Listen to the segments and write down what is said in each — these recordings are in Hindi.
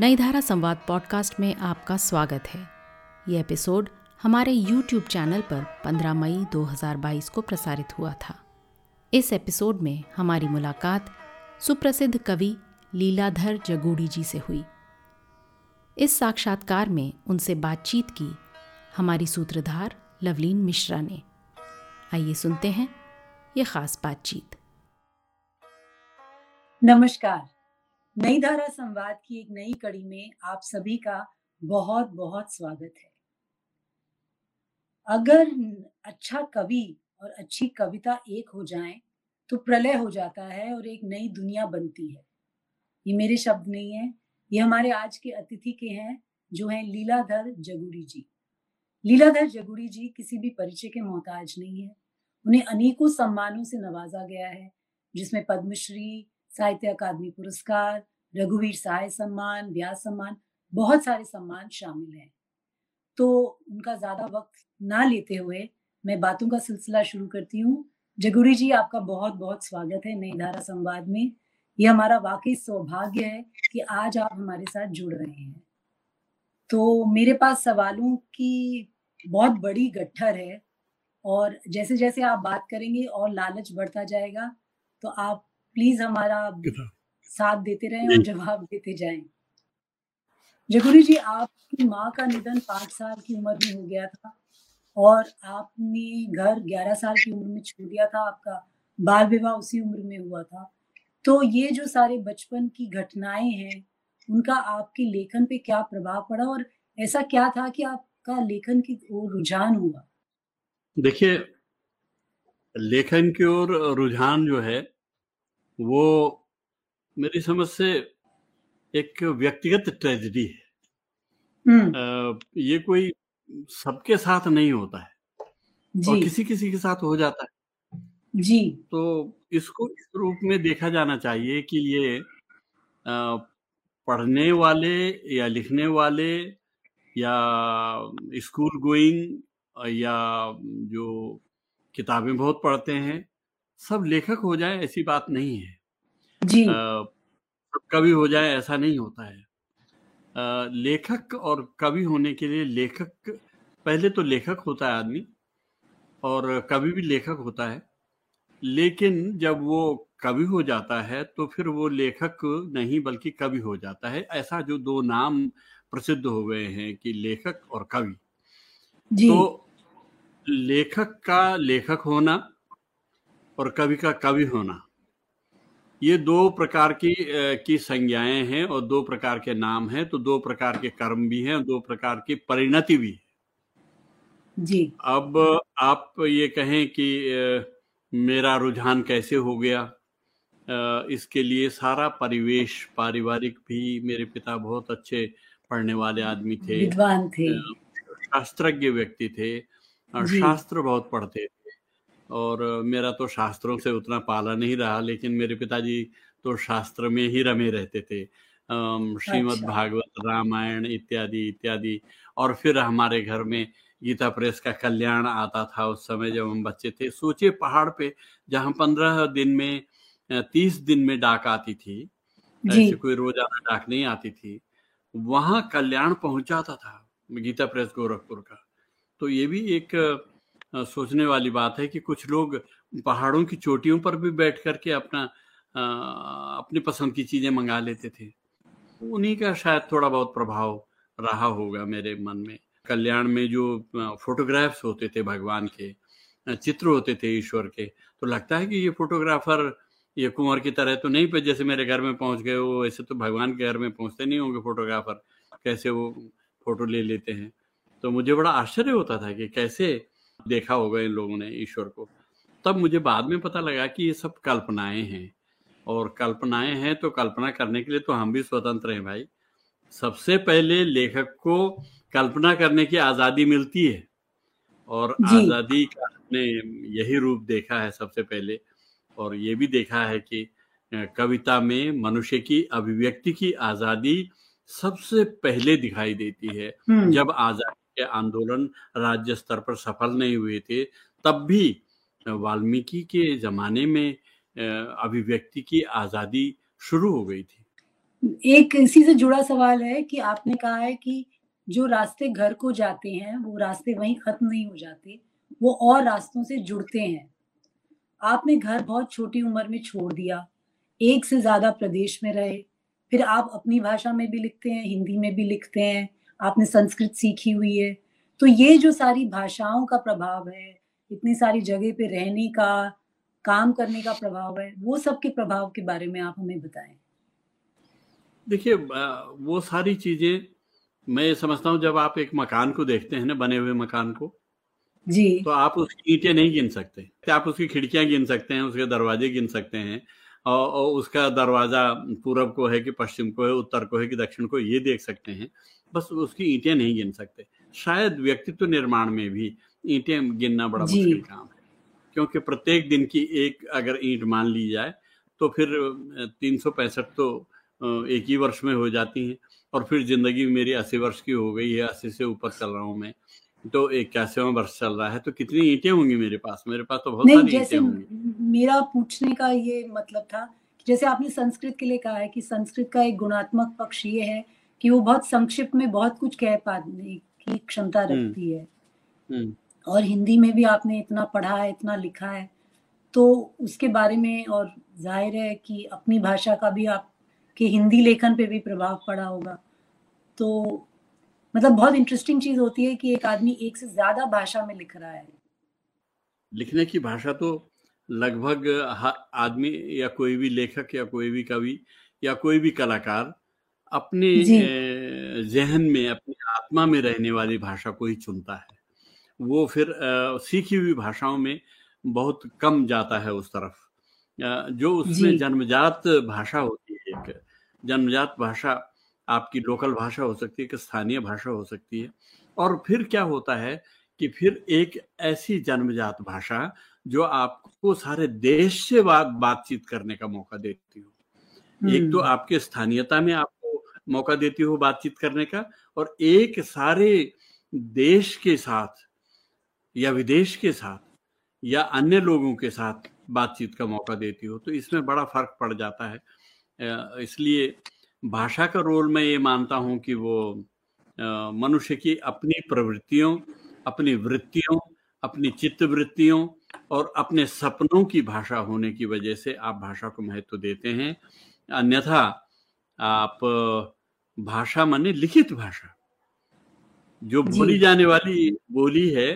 नई धारा संवाद पॉडकास्ट में आपका स्वागत है। ये एपिसोड हमारे YouTube चैनल पर 15 मई 2022 को प्रसारित हुआ था। इस एपिसोड में हमारी मुलाकात सुप्रसिद्ध कवि लीलाधर जगूड़ी जी से हुई। इस साक्षात्कार में उनसे बातचीत की हमारी सूत्रधार लवलीन मिश्रा ने। आइए सुनते हैं ये खास बातचीत। नमस्कार। नई धारा संवाद की एक नई कड़ी में आप सभी का बहुत बहुत स्वागत है। अगर अच्छा कवि और अच्छी कविता एक हो जाए तो प्रलय हो जाता है और एक नई दुनिया बनती है। ये मेरे शब्द नहीं है, ये हमारे आज के अतिथि के हैं, जो हैं लीलाधर जगुड़ी जी। लीलाधर जगुड़ी जी किसी भी परिचय के मोहताज नहीं है। उन्हें अनेकों सम्मानों से नवाजा गया है, जिसमें पद्मश्री, साहित्य अकादमी पुरस्कार रघुवीर सहाय सम्मान, व्यास सम्मान, बहुत सारे सम्मान शामिल हैं। तो उनका ज़्यादा वक्त ना लेते हुए मैं बातों का सिलसिला शुरू करती हूँ। जगुरी जी, आपका बहुत बहुत स्वागत है नई धारा संवाद में। ये हमारा वाकई सौभाग्य है कि आज आप हमारे साथ जुड़ रहे हैं। तो मेरे पास सवालों की बहुत बड़ी गट्ठर है और जैसे जैसे आप बात करेंगे और लालच बढ़ता जाएगा तो आप प्लीज़ हमारा साथ देते रहें और जवाब देते जाएँ। जगुरी जी आपकी माँ का निधन पाँच साल की उम्र में हो गया था और आपने घर ग्यारह साल की उम्र में छोड़ दिया था। आपका बाल विवाह उसी उम्र में हुआ था। तो ये जो सारे बचपन की घटनाएँ हैं उनका आपके लेखन पे क्या प्रभाव पड़ा और ऐसा क्या था कि आपका लेखन की ओर रुझान हुआ? देखिए लेखन की ओर रुझान जो है वो मेरी समझ से एक व्यक्तिगत ट्रेजिडी है। हम्म, ये कोई सबके साथ नहीं होता है। और किसी किसी के साथ हो जाता है। जी। तो इसको इस रूप में देखा जाना चाहिए कि ये पढ़ने वाले या लिखने वाले या स्कूल गोइंग या जो किताबें बहुत पढ़ते हैं सब लेखक हो जाए ऐसी बात नहीं है। जी। हो जाए ऐसा नहीं होता है। अ, लेखक और कवि होने के लिए लेखक पहले तो लेखक होता है आदमी और कवि भी लेखक होता है। लेकिन जब वो कवि हो जाता है तो फिर वो लेखक नहीं बल्कि कवि हो जाता है। ऐसा जो दो नाम प्रसिद्ध हो गए हैं कि लेखक और कवि। तो लेखक का लेखक होना और कवि का कवि होना। ये दो प्रकार की की संज्ञाएँ हैं और दो प्रकार के नाम हैं तो दो प्रकार के कर्म भी हैं और दो प्रकार की परिणति भी है। जी। अब आप ये कहें कि मेरा रुझान कैसे हो गया? इसके लिए सारा परिवेश पारिवारिक भी मेरे पिता बहुत अच्छे पढ़ने वाले आदमी थे। विद्वान थे। शास्त्रज्ञ व्यक्ति थे और शास्त्र बहुत पढ़ते थे। और मेरा तो शास्त्रों से उतना पाला नहीं रहा लेकिन मेरे पिताजी तो शास्त्र में ही रमे रहते थे। श्रीमद् अच्छा। भागवत रामायण इत्यादि इत्यादि। और फिर हमारे घर में गीता प्रेस का कल्याण आता था उस समय जब हम बच्चे थे। सोचे पहाड़ पे जहाँ पंद्रह दिन में तीस दिन में डाक आती थी ऐसे कोई रोज़ाना डाक नहीं आती थी वहाँ कल्याण पहुँच जाता था गीता प्रेस गोरखपुर का। तो ये भी एक सोचने वाली बात है कि कुछ लोग पहाड़ों की चोटियों पर भी बैठ करके अपना अ, अपनी पसंद की चीज़ें मंगा लेते थे। उन्हीं का शायद थोड़ा बहुत प्रभाव रहा होगा मेरे मन में। कल्याण में जो फोटोग्राफ्स होते थे भगवान के चित्र होते थे ईश्वर के तो लगता है कि ये फोटोग्राफर ये कुंवर की तरह तो नहीं पे जैसे मेरे घर में पहुँच गए वो ऐसे तो भगवान के घर में पहुँचते नहीं होंगे फोटोग्राफर कैसे वो फ़ोटो ले लेते हैं? तो मुझे बड़ा आश्चर्य होता था कि कैसे देखा होगा इन लोगों ने ईश्वर को। तब मुझे बाद में पता लगा कि ये सब कल्पनाएँ हैं। और कल्पनाएँ हैं तो कल्पना करने के लिए तो हम भी स्वतंत्र हैं भाई। सबसे पहले लेखक को कल्पना करने की आज़ादी मिलती है। और आज़ादी का हमने यही रूप देखा है सबसे पहले। और ये भी देखा है कि कविता में मनुष्य की अभिव्यक्ति की आज़ादी सबसे पहले दिखाई देती है। जब आज़ादी के आंदोलन राज्य स्तर पर सफल नहीं हुए थे, तब भी वाल्मीकि के जमाने में अभिव्यक्ति की आज़ादी शुरू हो गई थी। एक इसी से जुड़ा सवाल है कि आपने कहा है कि जो रास्ते घर को जाते हैं, वो रास्ते वहीं खत्म नहीं हो जाते, वो और रास्तों से जुड़ते हैं। आपने घर बहुत छोटी उम्र में छोड़ दिया, एक से ज़्यादा प्रदेश में रहे, फिर आप अपनी भाषा में भी लिखते हैं, हिंदी में भी लिखते हैं आपने संस्कृत सीखी हुई है। तो ये जो सारी भाषाओं का प्रभाव है इतनी सारी जगह पे रहने का काम करने का प्रभाव है वो सब के प्रभाव के बारे में आप हमें बताएँ। देखिए वो सारी चीज़ें मैं समझता हूँ जब आप एक मकान को देखते हैं ना बने हुए मकान को जी। तो आप उसकी ईंटें नहीं गिन सकते। आप उसकी खिड़कियाँ गिन सकते हैं उसके दरवाजे गिन सकते हैं और, और उसका दरवाज़ा पूरब को है कि पश्चिम को है उत्तर को है कि दक्षिण को ये देख सकते हैं। बस उसकी ईंटें नहीं गिन सकते। शायद व्यक्तित्व निर्माण में भी ईंटें गिनना बड़ा मुश्किल काम है। क्योंकि प्रत्येक दिन की एक अगर ईंट मान ली जाए तो फिर तीन तो एक ही वर्ष में हो जाती हैं। और फिर ज़िंदगी मेरी अस्सी वर्ष की हो गई है अस्सी से ऊपर चल रहा हूँ मैं तो इक्यासीवा वर्ष चल रहा है तो कितनी ईंटें होंगी मेरे पास? मेरे पास तो बहुत सारी ईंटें होंगी। मेरा पूछने का ये मतलब था जैसे आपने संस्कृत के लिए कहा है कि संस्कृत का एक गुणात्मक पक्ष ये है कि वो बहुत संक्षिप्त में बहुत कुछ कह पाने की क्षमता हम्म। रखती है हम्म। और हिंदी में भी आपने इतना पढ़ा है इतना लिखा है तो उसके बारे में और ज़ाहिर है कि अपनी भाषा का भी आप कि हिंदी लेखन पे भी प्रभाव पड़ा होगा तो मतलब बहुत इंटरेस्टिंग चीज़ होती है कि एक आदमी एक से ज़्यादा भाषा में लिख रहा है लिखने की भाषा तो लगभग आदमी या कोई भी लेखक या कोई भी कवि या कोई भी कलाकार अपने जहन में अपनी आत्मा में रहने वाली भाषा को ही चुनता है। वो फिर सीखी हुई भाषाओं में बहुत कम जाता है उस तरफ़। जो उसमें जन्मजात भाषा होती है एक जन्मजात भाषा आपकी लोकल भाषा हो सकती है कि स्थानीय भाषा हो सकती है। और फिर क्या होता है कि फिर एक ऐसी जन्मजात भाषा जो आपको सारे देश से बात बातचीत करने का मौका देती हो। एक तो हम्म। आपके स्थानीयता में आपको मौका देती हो बातचीत करने का और एक सारे देश के साथ या विदेश के साथ या अन्य लोगों के साथ बातचीत का मौका देती हो तो इसमें बड़ा फ़र्क पड़ जाता है। इसलिए भाषा का रोल मैं ये मानता हूँ कि वो मनुष्य की अपनी प्रवृत्तियों, अपनी वृत्तियों, अपनी चित्त वृत्तियों और अपने सपनों की भाषा होने की वजह से आप भाषा को महत्व देते हैं। अन्यथा आप भाषा माने लिखित भाषा। जो बोली जाने वाली बोली है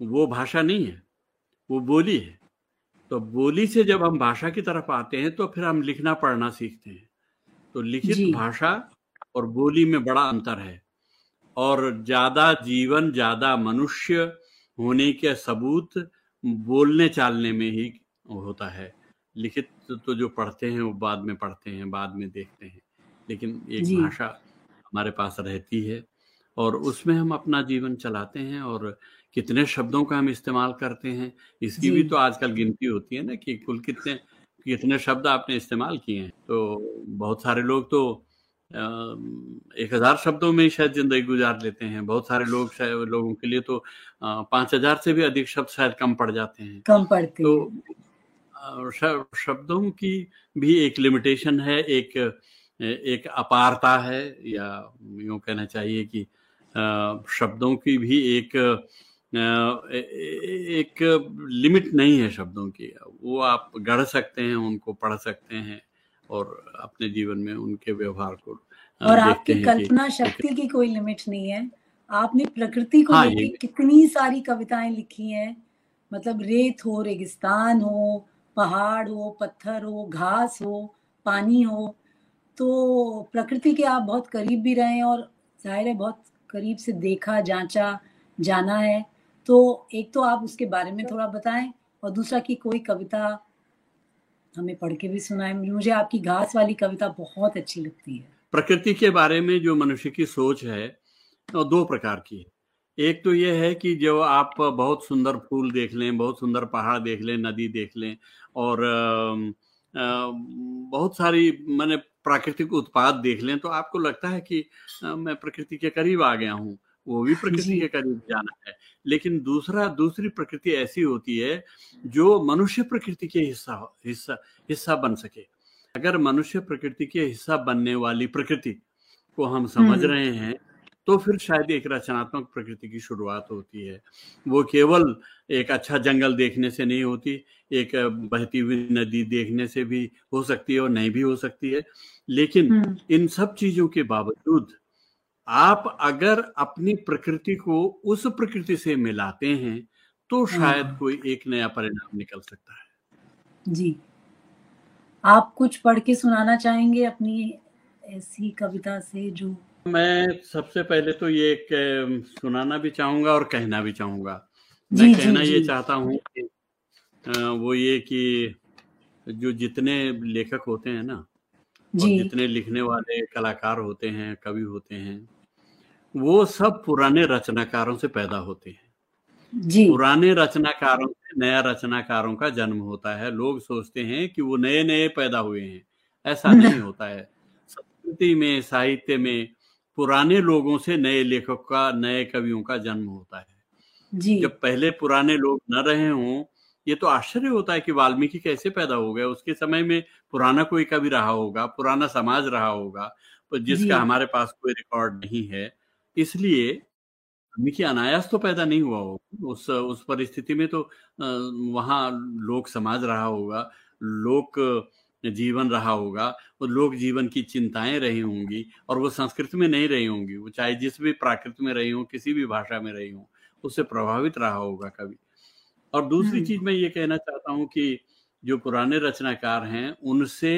वो भाषा नहीं है वो बोली है। तो बोली से जब हम भाषा की तरफ़ आते हैं तो फिर हम लिखना पढ़ना सीखते हैं। तो लिखित भाषा और बोली में बड़ा अंतर है। और ज़्यादा जीवन ज़्यादा मनुष्य होने के सबूत बोलने चालने में ही होता है। लिखित तो जो पढ़ते हैं वो बाद में पढ़ते हैं बाद में देखते हैं। लेकिन एक भाषा हमारे पास रहती है और उसमें हम अपना जीवन चलाते हैं और कितने शब्दों का हम इस्तेमाल करते हैं इसकी भी तो आजकल गिनती होती है ना कि कुल कितने कितने शब्द आपने इस्तेमाल किए हैं। तो बहुत सारे लोग तो एक हज़ार शब्दों में ही शायद ज़िंदगी गुजार लेते हैं। बहुत सारे लोग शायद लोगों के लिए तो पाँच हज़ार से भी अधिक शब्द शायद कम पड़ जाते हैं। कम पड़ते तो शब्दों की भी एक लिमिटेशन है एक एक अपारता है या यूँ कहना चाहिए कि शब्दों की भी एक एक लिमिट नहीं है शब्दों की। वो आप गढ़ सकते हैं उनको पढ़ सकते हैं और अपने जीवन में उनके व्यवहार को और आपकी कल्पना शक्ति की कोई लिमिट नहीं है। आपने प्रकृति को हाँ, कितनी सारी कविताएँ लिखी हैं। मतलब रेत हो रेगिस्तान हो पहाड़ हो पत्थर हो घास हो पानी हो तो प्रकृति के आप बहुत करीब भी रहे और ज़ाहिर है बहुत करीब से देखा, जांचा, जाना है। तो एक तो आप उसके बारे में थोड़ा बताएँ और दूसरा कि कोई कविता हमें पढ़ के भी सुनाए। मुझे आपकी घास वाली कविता बहुत अच्छी लगती है। प्रकृति के बारे में जो मनुष्य की सोच है, वो दो प्रकार की है। एक तो ये है कि जो आप बहुत सुंदर फूल देख लें, बहुत सुंदर पहाड़ देख लें, नदी देख लें और बहुत सारी, मैंने प्राकृतिक उत्पाद देख लें तो आपको लगता है कि आ, मैं प्रकृति के करीब आ गया हूँ वो भी प्रकृति के करीब जाना है। लेकिन दूसरा दूसरी प्रकृति ऐसी होती है जो मनुष्य प्रकृति के हिस्सा हिस्सा हिस्सा बन सके। अगर मनुष्य प्रकृति के हिस्सा बनने वाली प्रकृति को हम समझ। रहे हैं तो फिर शायद एक रचनात्मक प्रकृति की शुरुआत होती है वो केवल एक अच्छा जंगल देखने से नहीं होती एक बहती हुई नदी देखने से भी हो सकती है और नहीं भी हो सकती है लेकिन हम्म। इन सब चीज़ों के बावजूद आप अगर अपनी प्रकृति को उस प्रकृति से मिलाते हैं तो शायद हाँ। कोई एक नया परिणाम निकल सकता है जी आप कुछ पढ़ के सुनाना चाहेंगे अपनी ऐसी कविता से जो मैं सबसे पहले तो ये सुनाना भी चाहूँगा और कहना भी चाहूँगा। मैं जी कहना जी ये जी। चाहता हूँ वो ये कि जो जितने लेखक होते हैं ना और जितने लिखने वाले कलाकार होते हैं कवि होते हैं वो सब पुराने रचनाकारों से पैदा होते हैं। जी। पुराने रचनाकारों से नया रचनाकारों का जन्म होता है। लोग सोचते हैं कि वो नए नए पैदा हुए हैं। ऐसा नहीं होता है। संस्कृति में साहित्य में पुराने लोगों से नए लेखक का नए कवियों का जन्म होता है। जी। जब पहले पुराने लोग न रहे हों ये तो आश्चर्य होता है कि वाल्मीकि कैसे पैदा हो गया उसके समय में पुराना कोई कवि रहा होगा पुराना समाज रहा होगा जी जिसका हमारे पास कोई रिकॉर्ड नहीं है। इसलिए वाल्मीकि अनायास तो पैदा नहीं हुआ होगा। उस उस परिस्थिति में तो वहाँ लोक समाज रहा होगा। लोक जीवन रहा होगा और लोक जीवन की चिंताएँ रही होंगी और वो संस्कृत में नहीं रही होंगी। वो चाहे जिस भी प्राकृत में रही हो किसी भी भाषा में रही हो उससे प्रभावित रहा होगा कवि और दूसरी हम्म। चीज़ मैं ये कहना चाहता हूँ कि जो पुराने रचनाकार हैं उनसे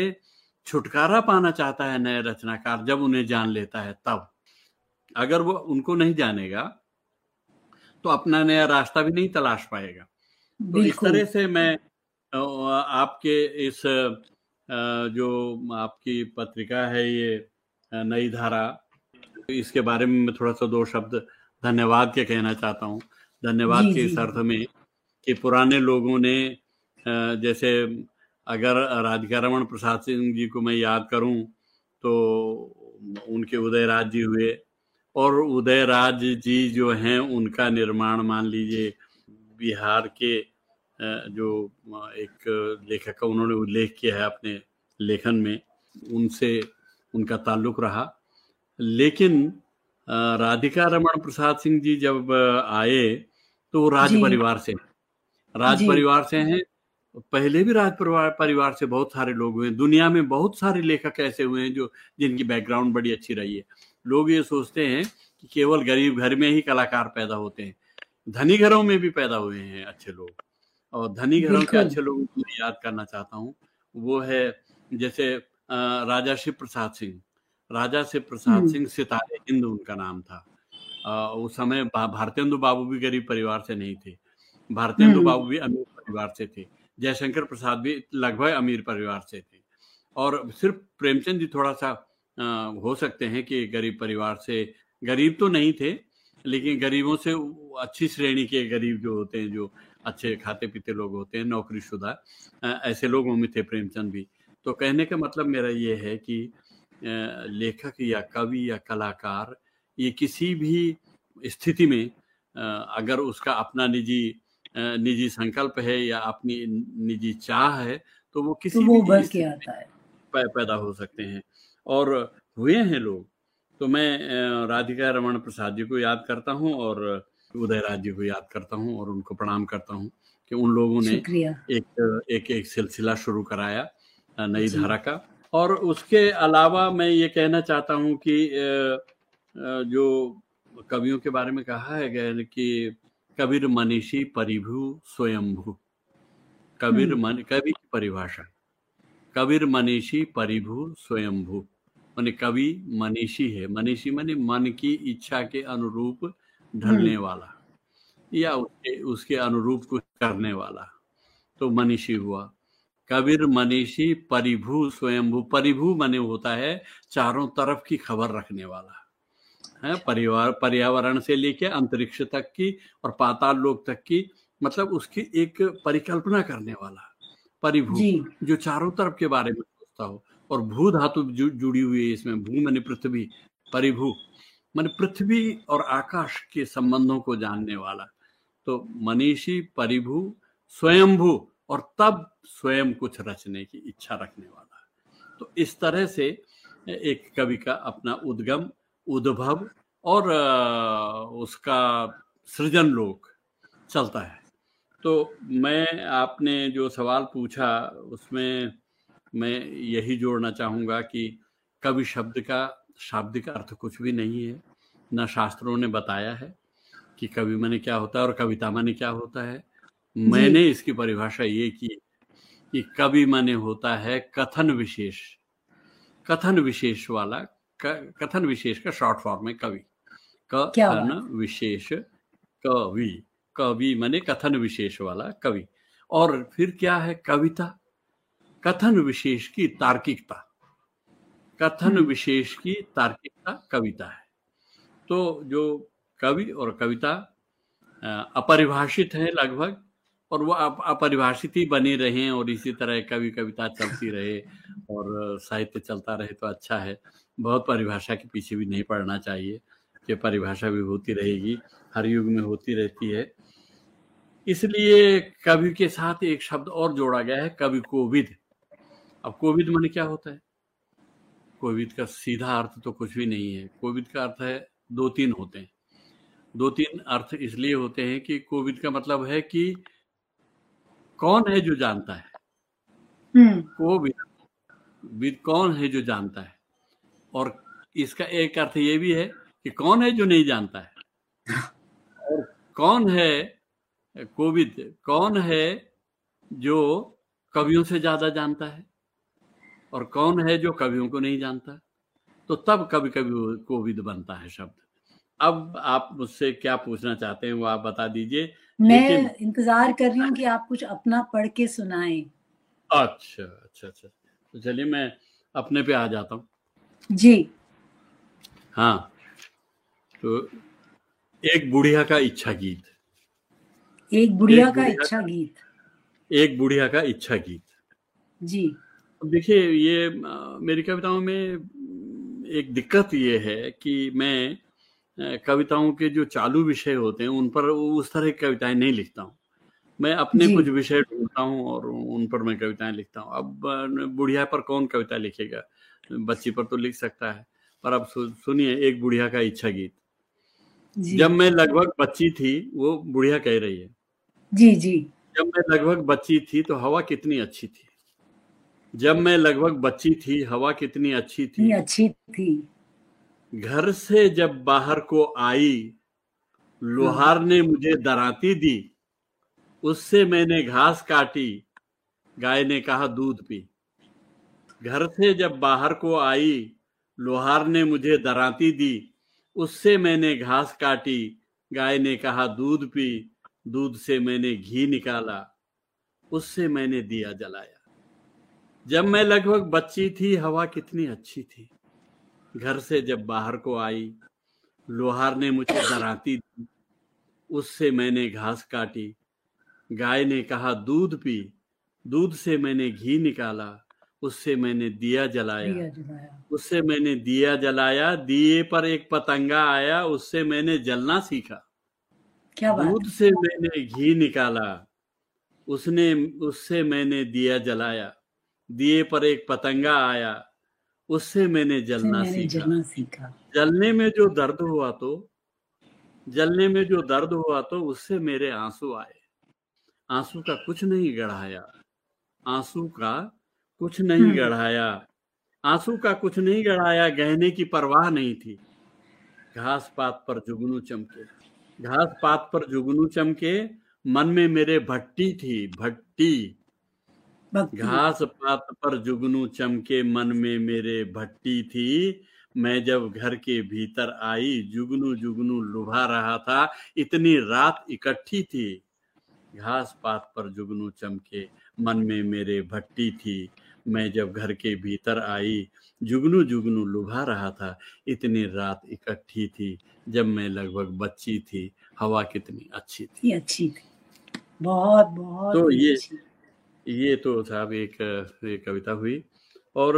छुटकारा पाना चाहता है नए रचनाकार जब उन्हें जान लेता है तब। अगर वो उनको नहीं जानेगा तो अपना नया रास्ता भी नहीं तलाश पाएगा। तो इस तरह से मैं आपके इस जो आपकी पत्रिका है ये नई धारा इसके बारे में मैं थोड़ा सा दो शब्द धन्यवाद के कहना चाहता हूँ। धन्यवाद के इस अर्थ में कि पुराने लोगों ने जैसे अगर राधिका रमन प्रसाद सिंह जी को मैं याद करूँ तो उनके उदयराज जी हुए और उदयराज जी जो हैं उनका निर्माण मान लीजिए बिहार के जो एक लेखक का उन्होंने उल्लेख किया है अपने लेखन में उनसे उनका ताल्लुक रहा। लेकिन राधिका रमन प्रसाद सिंह जी जब आए तो वो राज परिवार से राज परिवार से हैं पहले भी राज परिवार परिवार से बहुत सारे लोग हुए हैं। दुनिया में बहुत सारे लेखक ऐसे हुए हैं जो जिनकी बैकग्राउंड बड़ी अच्छी रही है। लोग ये सोचते हैं कि केवल गरीब घर में ही कलाकार पैदा होते हैं धनी घरों में भी पैदा हुए हैं अच्छे लोग। और धनी घरों के अच्छे लोगों को मैं याद करना चाहता हूँ। वो है जैसे राजा शिव प्रसाद सिंह। राजा शिव प्रसाद हम्म। सिंह सितारे हिंद उनका नाम था। उस समय भारतेंदु बाबू भी गरीब परिवार से नहीं थे। भारतेंदु हम्म। बाबू भी अमीर परिवार से थे। जयशंकर प्रसाद भी लगभग अमीर परिवार से थे। और सिर्फ़ प्रेमचंद जी थोड़ा सा हो सकते हैं कि गरीब परिवार से गरीब तो नहीं थे लेकिन गरीबों से अच्छी श्रेणी के गरीब जो होते हैं जो अच्छे खाते पीते लोग होते हैं नौकरी शुदा ऐसे लोगों में थे प्रेमचंद भी। तो कहने का मतलब मेरा ये है कि लेखक या कवि या कलाकार ये किसी भी स्थिति में अगर उसका अपना निजी निजी संकल्प है या अपनी निजी चाह है तो वो किसी तो वो भी के आता है। पै- पैदा हो सकते हैं। और हुए हैं लोग। तो मैं राधिका रमन प्रसाद जी को याद करता हूँ और उदयराज जी को याद करता हूँ और उनको प्रणाम करता हूँ कि उन लोगों ने एक एक एक सिलसिला शुरू कराया नई धारा का। और उसके अलावा मैं ये कहना चाहता हूँ कि जो कवियों के बारे में कहा है गया कि कबीर मनीषी परिभु स्वयंभू। कबीर हम्म। मन कवि की परिभाषा। कबीर मनीषी परिभू स्वयंभू। माने कवि मनीषी है। मनीषी माने मन की इच्छा के अनुरूप ढलने हम्म वाला या उसके उसके अनुरूप कुछ करने वाला। तो मनीषी हुआ। कबीर मनीषी परिभू स्वयंभू परिभू माने होता है चारों तरफ़ की खबर रखने वाला। है परिवार पर्यावरण से लेके अंतरिक्ष तक की और पाताल लोक तक की मतलब उसकी एक परिकल्पना करने वाला। परिभू जो। चारों तरफ़ के बारे में सोचता हो। और भू धातु जुड़ी हुई है इसमें भू माने पृथ्वी परिभू। माने पृथ्वी और आकाश के संबंधों को जानने वाला। तो मनीषी, परिभू, स्वयंभू और तब स्वयं कुछ रचने की इच्छा रखने वाला। तो इस तरह से एक कवि का अपना उद्गम, उद्भव और उसका सृजन लोक चलता है। तो मैं, आपने जो सवाल पूछा, उसमें मैं यही जोड़ना चाहूँगा कि कवि शब्द का शाब्दिक अर्थ कुछ भी नहीं है। न शास्त्रों ने बताया है कि कवि माने क्या होता है और कविता माने क्या होता है। मैंने इसकी परिभाषा ये की कि कवि माने होता है कथन विशेष। कथन विशेष वाला कथन विशेष का शॉर्ट फॉर्म है कवि। कथन विशेष कवि। कवि माने कथन विशेष वाला कवि। और फिर क्या है कविता? कथन विशेष की तार्किकता। कथन हम्म। विशेष की तार्किकता कविता है। तो जो कवि और कविता अपरिभाषित है लगभग और वो अपरिभाषित ही बने रहे और इसी तरह कवि कविता चलती रहे और साहित्य चलता रहे तो अच्छा है। बहुत परिभाषा के पीछे भी नहीं पड़ना चाहिए कि परिभाषा भी होती रहेगी हर युग में होती रहती है। इसलिए कवि के साथ एक शब्द और जोड़ा गया है कवि कोविद अब कोविद माने क्या होता है? कोविद का सीधा अर्थ तो कुछ भी नहीं है। कोविद का अर्थ है दो तीन होते हैं। दो तीन अर्थ इसलिए होते हैं कि कोविद का मतलब है कि कौन है जो जानता है? हम्म। कोविद विद कौन है जो जानता है? और इसका एक अर्थ ये भी है कि कौन है जो नहीं जानता है? और कौन है कोविद कौन है जो कवियों से ज़्यादा जानता है? और कौन है जो कवियों को नहीं जानता? तो तब कभी कभी कोविद बनता है शब्द। अब आप मुझसे क्या पूछना चाहते हैं वो आप बता दीजिए मैं इंतज़ार कर रही हूँ कि आप कुछ अपना पढ़ के सुनाएँ। अच्छा अच्छा अच्छा। तो चलिए मैं अपने पे आ जाता हूँ। जी। हाँ। तो एक बुढ़िया का इच्छा गीत। एक बुढ़िया का इच्छा गीत। एक बुढ़िया का इच्छा गीत। जी। देखिए ये मेरी कविताओं में एक दिक्कत ये है कि मैं कविताओं के जो चालू विषय होते हैं उन पर उस तरह की कविताएँ नहीं लिखता हूँ। मैं अपने कुछ विषय ढूंढता हूँ और उन पर मैं कविताएँ लिखता हूँ। अब बुढ़िया पर कौन कविता लिखेगा? बच्ची पर तो लिख सकता है। पर अब सुनिए एक बुढ़िया का इच्छा गीत। जब मैं लगभग बच्ची थी वो बुढ़िया कह रही है। जी जी। जब मैं लगभग बच्ची थी तो हवा कितनी अच्छी थी। जब मैं लगभग बच्ची थी हवा कितनी अच्छी थी। अच्छी थी। घर से जब बाहर को आई लोहार ने मुझे दराती दी। उससे मैंने घास काटी। गाय ने कहा दूध पी। घर से जब बाहर को आई लोहार ने मुझे दराती दी। उससे मैंने घास काटी। गाय ने कहा दूध पी। दूध से मैंने घी निकाला। उससे मैंने दिया जलाया। जब मैं लगभग बच्ची थी हवा कितनी अच्छी थी। घर से जब बाहर को आई लोहार ने मुझे डराती दी। उससे मैंने घास काटी। गाय ने कहा दूध पी। दूध से मैंने घी निकाला। उससे मैंने दिया जलाया। उससे मैंने दिया जलाया। दिए पर एक पतंगा आया। उससे मैंने जलना सीखा। क्या दूध से मैंने घी निकाला। उसने उससे मैंने दिया जलाया। दिए पर एक पतंगा आया उससे मैंने जलना सीखा।, जलना सीखा। जलने में जो दर्द हुआ तो जलने में जो दर्द हुआ तो उससे मेरे आँसू आए। आँसू का कुछ नहीं गढ़ाया। आँसू का कुछ नहीं हम्म। गढ़ाया। आँसू का कुछ नहीं गढ़ाया गहने की परवाह नहीं थी। घास पात पर जुगनू चमके। घास पात पर जुगनू चमके मन में मेरे भट्टी थी भट्टी। घास पात पर जुगनू चमके मन में मेरे भट्टी थी। मैं जब घर के भीतर आई जुगनू जुगनू लुभा रहा था। इतनी रात इकट्ठी थी। घास पात पर जुगनू चमके मन में मेरे भट्टी थी। मैं जब घर के भीतर आई जुगनू जुगनू लुभा रहा था। इतनी रात इकट्ठी थी जब मैं लगभग बच्ची थी। हवा कितनी अच्छी थी। अच्छी थी। बहुत बहुत तो ये ये तो साहब एक, एक कविता हुई। और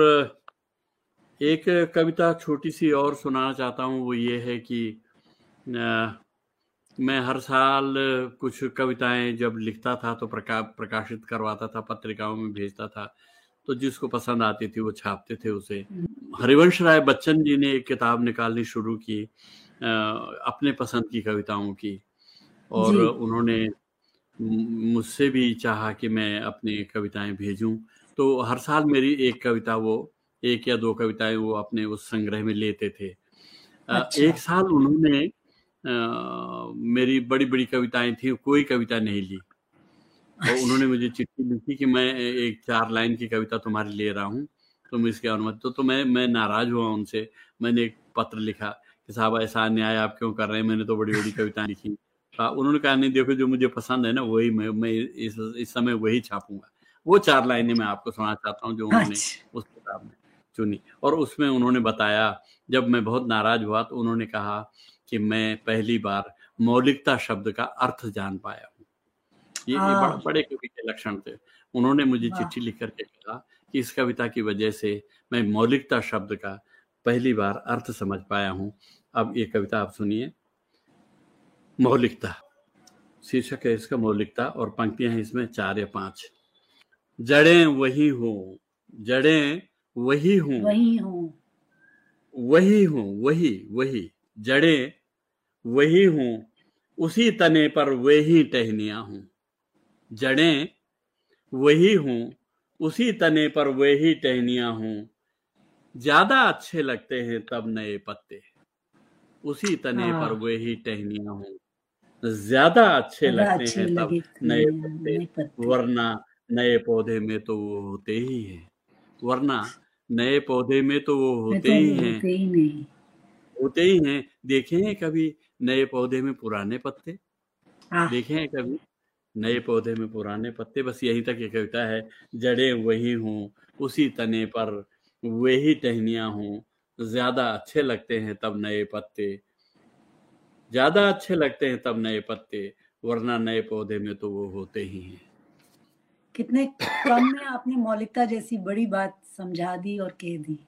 एक कविता छोटी सी और सुनाना चाहता हूँ वो ये है कि आ, मैं हर साल कुछ कविताएँ जब लिखता था तो प्रका, प्रकाशित करवाता था पत्रिकाओं में भेजता था तो जिसको पसंद आती थी वो छापते थे उसे। हरिवंश राय बच्चन जी ने एक किताब निकालनी शुरू की आ, अपने पसंद की कविताओं की। और उन्होंने मुझसे भी चाहा कि मैं अपनी कविताएँ भेजूं। तो हर साल मेरी एक कविता वो एक या दो कविताएँ वो अपने उस संग्रह में लेते थे। अच्छा। एक साल उन्होंने मेरी बड़ी बड़ी कविताएँ थी कोई कविता नहीं ली। तो उन्होंने मुझे चिट्ठी लिखी कि मैं एक चार लाइन की कविता तुम्हारी ले रहा हूँ तुम इसके अनुमति तो, तो मैं मैं नाराज़ हुआ उनसे। मैंने एक पत्र लिखा कि साहब ऐसा अन्याय आप क्यों कर रहे हैं? मैंने तो बड़ी बड़ी कविताएँ लिखी। उन्होंने कहा नहीं देखो जो मुझे पसंद है ना वही मैं मैं इस इस समय वही छापूँगा। वो चार लाइनें मैं आपको सुना चाहता हूँ जो उन्होंने अच्छा। उस किताब में चुनी। और उसमें उन्होंने बताया जब मैं बहुत नाराज़ हुआ तो उन्होंने कहा कि मैं पहली बार मौलिकता शब्द का अर्थ जान पाया हूँ। ये, ये बड़ा बड़े कवि के लक्षण थे। उन्होंने मुझे चिट्ठी लिख करके कहा कि इस कविता की वजह से मैं मौलिकता शब्द का पहली बार अर्थ समझ पाया हूँ। अब ये कविता आप सुनिए। मौलिकता। शीर्षक है इसका मौलिकता और पंक्तियाँ हैं इसमें चार या पाँच। जड़ें वही हो जड़ें वही हूँ। वही हूँ। वही हूँ वही वही जड़ें वही हूँ उसी तने पर वही टहनिया हूँ। जड़ें वही हूँ उसी तने पर वही टहनिया हूँ। ज़्यादा अच्छे लगते हैं तब नए पत्ते। उसी तने हाँ। पर वही टहनिया हूँ। ज़्यादा अच्छे लगते हैं तब नए पत्ते। वरना नए पौधे में तो वो होते ही है। वरना नए पौधे में तो वो होते तो ही हैं। होते ही नहीं। होते ही हैं। देखे हैं कभी नए पौधे में पुराने पत्ते? देखे हैं कभी नए पौधे में पुराने पत्ते? बस यही तक ये कविता है जड़े वही हों उसी तने पर वही टहनिया हों। ज़्यादा अच्छे लगते हैं तब नए पत्ते। ज़्यादा अच्छे लगते हैं तब नए पत्ते वरना नए पौधे में तो वो होते ही हैं। कितने कम में आपने मौलिकता जैसी बड़ी बात समझा दी और कह दी?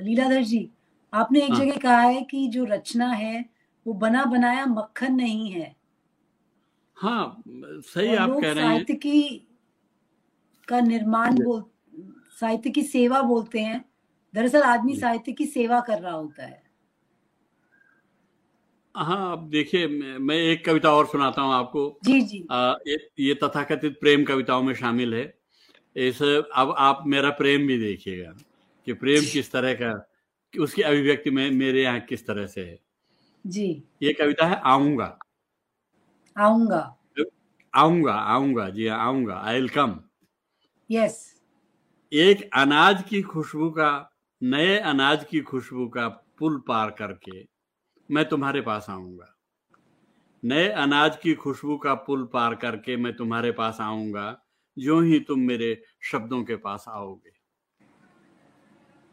लीलाधर जी आपने एक हाँ। जगह कहा है कि जो रचना है वो बना बनाया मक्खन नहीं है। हाँ सही आप कह रहे हैं। साहित्य की का निर्माण बोल साहित्य की सेवा बोलते हैं। दरअसल आदमी साहित्य की सेवा कर रहा होता है। हाँ अब देखिए मैं एक कविता और सुनाता हूँ आपको। जी जी। आ, ये, ये तथाकथित प्रेम कविताओं में शामिल है। इस अब आप मेरा प्रेम भी देखिएगा कि प्रेम किस तरह का कि उसकी अभिव्यक्ति में मेरे यहाँ किस तरह से है। जी। ये कविता है आऊँगा। आऊँगा। आऊँगा आऊँगा जी हाँ आऊँगा आई विल कम। यस। एक अनाज की खुशबू का नए अनाज की खुशबू का पुल पार करके मैं तुम्हारे पास आऊँगा। नए अनाज की खुशबू का पुल पार करके मैं तुम्हारे पास आऊँगा, जो ही तुम मेरे शब्दों के पास आओगे।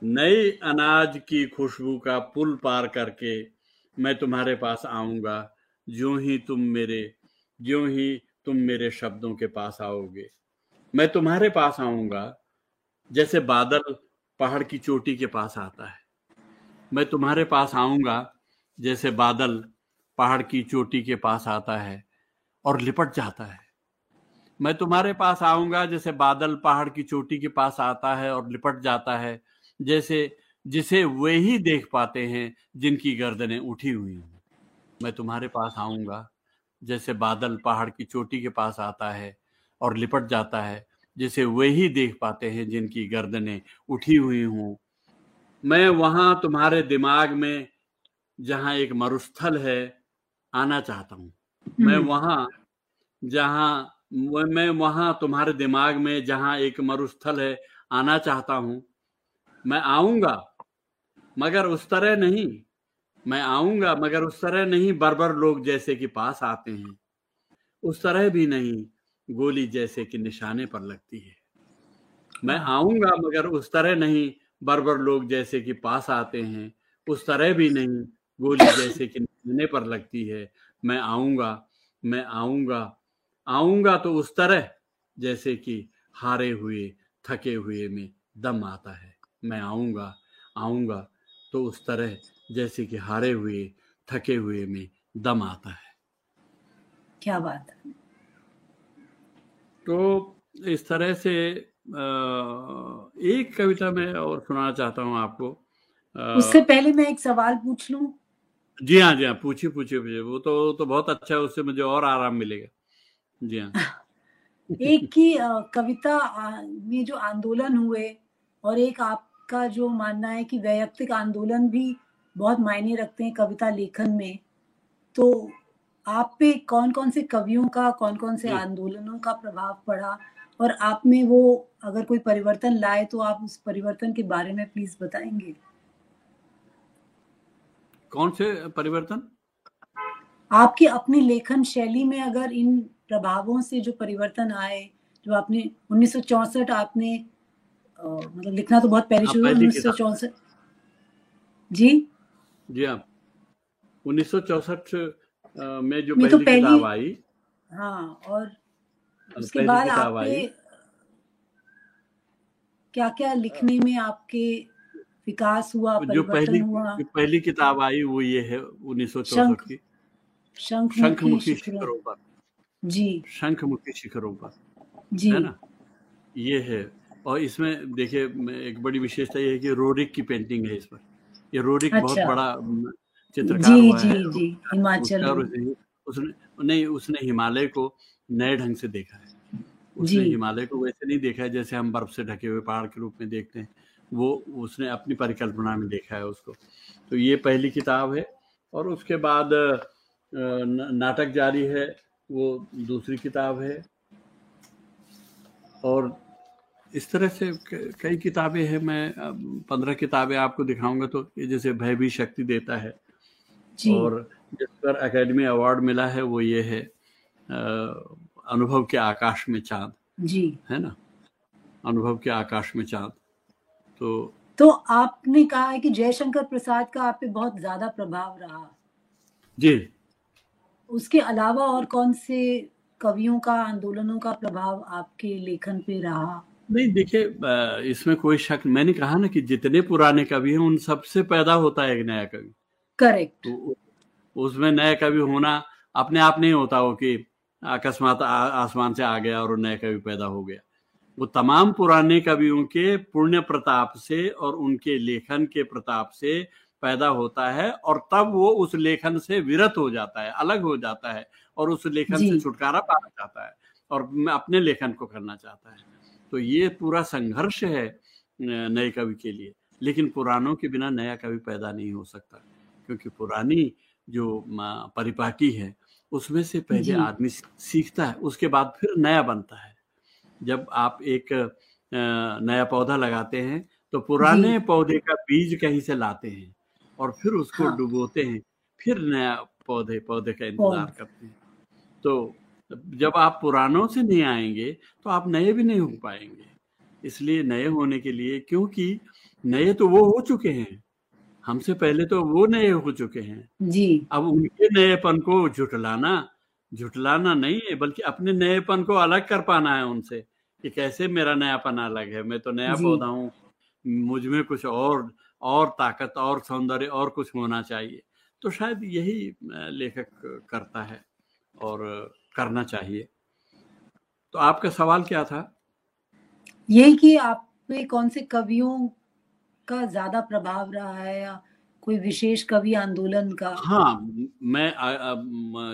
नए अनाज की खुशबू का पुल पार करके मैं तुम्हारे पास आऊँगा, जो ही तुम मेरे, जो ही तुम मेरे शब्दों के पास आओगे। मैं तुम्हारे पास आऊँगा, जैसे बादल पहाड़ की चोटी के पास आता है। मैं तुम्हारे पास आऊँगा जैसे बादल पहाड़ की चोटी के पास आता है और लिपट जाता है। मैं तुम्हारे पास आऊँगा जैसे बादल पहाड़ की चोटी के पास आता है और लिपट जाता है, जैसे, जिसे वे ही देख पाते हैं जिनकी गर्दनें उठी हुई हैं। मैं तुम्हारे पास आऊँगा जैसे बादल पहाड़ की चोटी के पास आता है और लिपट जाता है, जिसे वे ही देख पाते हैं जिनकी गर्दनें उठी हुई हों। मैं वहाँ तुम्हारे दिमाग में जहाँ एक मरुस्थल है आना चाहता हूँ। मैं हम्म। वहाँ जहाँ मैं वहाँ तुम्हारे दिमाग में जहाँ एक मरुस्थल है आना चाहता हूँ। मैं आऊँगा मगर उस तरह नहीं। मैं आऊँगा मगर उस तरह नहीं बरबर लोग जैसे कि पास आते हैं। उस तरह भी नहीं गोली जैसे कि निशाने पर लगती है। मैं हाँ। आऊँगा मगर उस तरह नहीं बरबर लोग जैसे कि पास आते हैं। उस तरह भी नहीं गोली जैसे कि निशाने पर लगती है मैं आऊँगा मैं आऊँगा आऊँगा तो उस तरह जैसे कि हारे हुए थके हुए में दम आता है। मैं आऊँगा आऊँगा तो उस तरह जैसे कि हारे हुए थके हुए में दम आता है। क्या बात तो इस तरह से एक कविता मैं और सुनाना चाहता हूँ आपको। उससे पहले मैं एक सवाल पूछ लूँ? जी हाँ जी हाँ पूछिए पूछिए पूछिए। वो तो तो बहुत अच्छा है उससे मुझे और आराम मिलेगा। जी हाँ। एक की कविता में जो आंदोलन हुए और एक आपका जो मानना है कि वैयक्तिक आंदोलन भी बहुत मायने रखते हैं कविता लेखन में तो आप पे कौन कौन से कवियों का कौन कौन से आंदोलनों का प्रभाव पड़ा? और आप में वो अगर कोई परिवर्तन लाए तो आप उस परिवर्तन के बारे में प्लीज़ बताएँगे। कौन से परिवर्तन? आपकी अपनी लेखन शैली में अगर इन प्रभावों से जो परिवर्तन आए जो आपने उन्नीस आपने आ, मतलब लिखना तो बहुत पहले शुरू उन्नीस जी? जी हाँ। उन्नीस सौ चौसठ में जो पहली, तो पहली किताब आई। हाँ और उसके बाद आपके क्या क्या लिखने में आपके विकास हुआ जो पहली हुआ। जो पहली किताब आई वो ये है उन्नीस की। शंखमुखी शिखरों। पर। जी। शंखमुखी शिखरों पर। जी। है ना? ये है। और इसमें देखिए एक बड़ी विशेषता ये है कि रोरिक की पेंटिंग है इस पर। ये रोरिक अच्छा। बहुत बड़ा चित्रकार जी, हुआ जी, है। जी, हिमाचल। उसने नहीं उसने हिमालय को नए ढंग से देखा है। उसने हिमालय को वैसे नहीं देखा है जैसे हम बर्फ़ से ढके हुए पहाड़ के रूप में देखते हैं। वो उसने अपनी परिकल्पना में देखा है उसको। तो ये पहली किताब है और उसके बाद नाटक जारी है वो दूसरी किताब है। और इस तरह से कई किताबें हैं मैं पंद्रह किताबें आपको दिखाऊँगा तो ये जैसे भय भी शक्ति देता है। और जिस पर एकेडमी अवार्ड मिला है वो ये है अनुभव के आकाश में चाँद। जी। है ना? अनुभव के आकाश में चाँद। तो तो आपने कहा है कि जयशंकर प्रसाद का आप पे बहुत ज़्यादा प्रभाव रहा। जी। उसके अलावा और कौन से कवियों का आंदोलनों का प्रभाव आपके लेखन पे रहा? नहीं देखिए इसमें कोई शक मैंने कहा ना कि जितने पुराने कवि हैं उन सबसे पैदा होता है एक नया कवि। करेक्ट। तो उसमें नया कवि होना अपने आप नहीं होता हो कि अकस्मात आसमान से आ गया और नया कवि पैदा हो गया। वो तमाम पुराने कवियों के पुण्य प्रताप से और उनके लेखन के प्रताप से पैदा होता है और तब वो उस लेखन से विरत हो जाता है अलग हो जाता है और उस लेखन से छुटकारा पाना चाहता है और अपने लेखन को करना चाहता है। तो ये पूरा संघर्ष है नए कवि के लिए। लेकिन पुरानों के बिना नया कवि पैदा नहीं हो सकता क्योंकि पुरानी जो परिपाटी है उसमें से पहले आदमी सीखता है उसके बाद फिर नया बनता है। जब आप एक नया पौधा लगाते हैं तो पुराने पौधे का बीज कहीं से लाते हैं और फिर उसको हाँ। डुबोते हैं फिर नया पौधे पौधे का इंतज़ार करते हैं। तो जब आप पुरानों से नहीं आएँगे तो आप नए भी नहीं हो पाएँगे। इसलिए नए होने के लिए क्योंकि नए तो वो हो चुके हैं हमसे पहले तो वो नए हो चुके हैं। जी। अब उनके नएपन को झुटलाना झुटलाना नहीं है बल्कि अपने नएपन को अलग कर पाना है उनसे। कि कैसे मेरा नयापन अलग है? मैं तो नया पौधा हूँ। मुझमें कुछ और और ताकत और सौंदर्य और कुछ होना चाहिए। तो शायद यही लेखक करता है और करना चाहिए। तो आपका सवाल क्या था? यही कि आप पे कौन से कवियों का ज़्यादा प्रभाव रहा है या कोई विशेष कवि आंदोलन का? हाँ मैं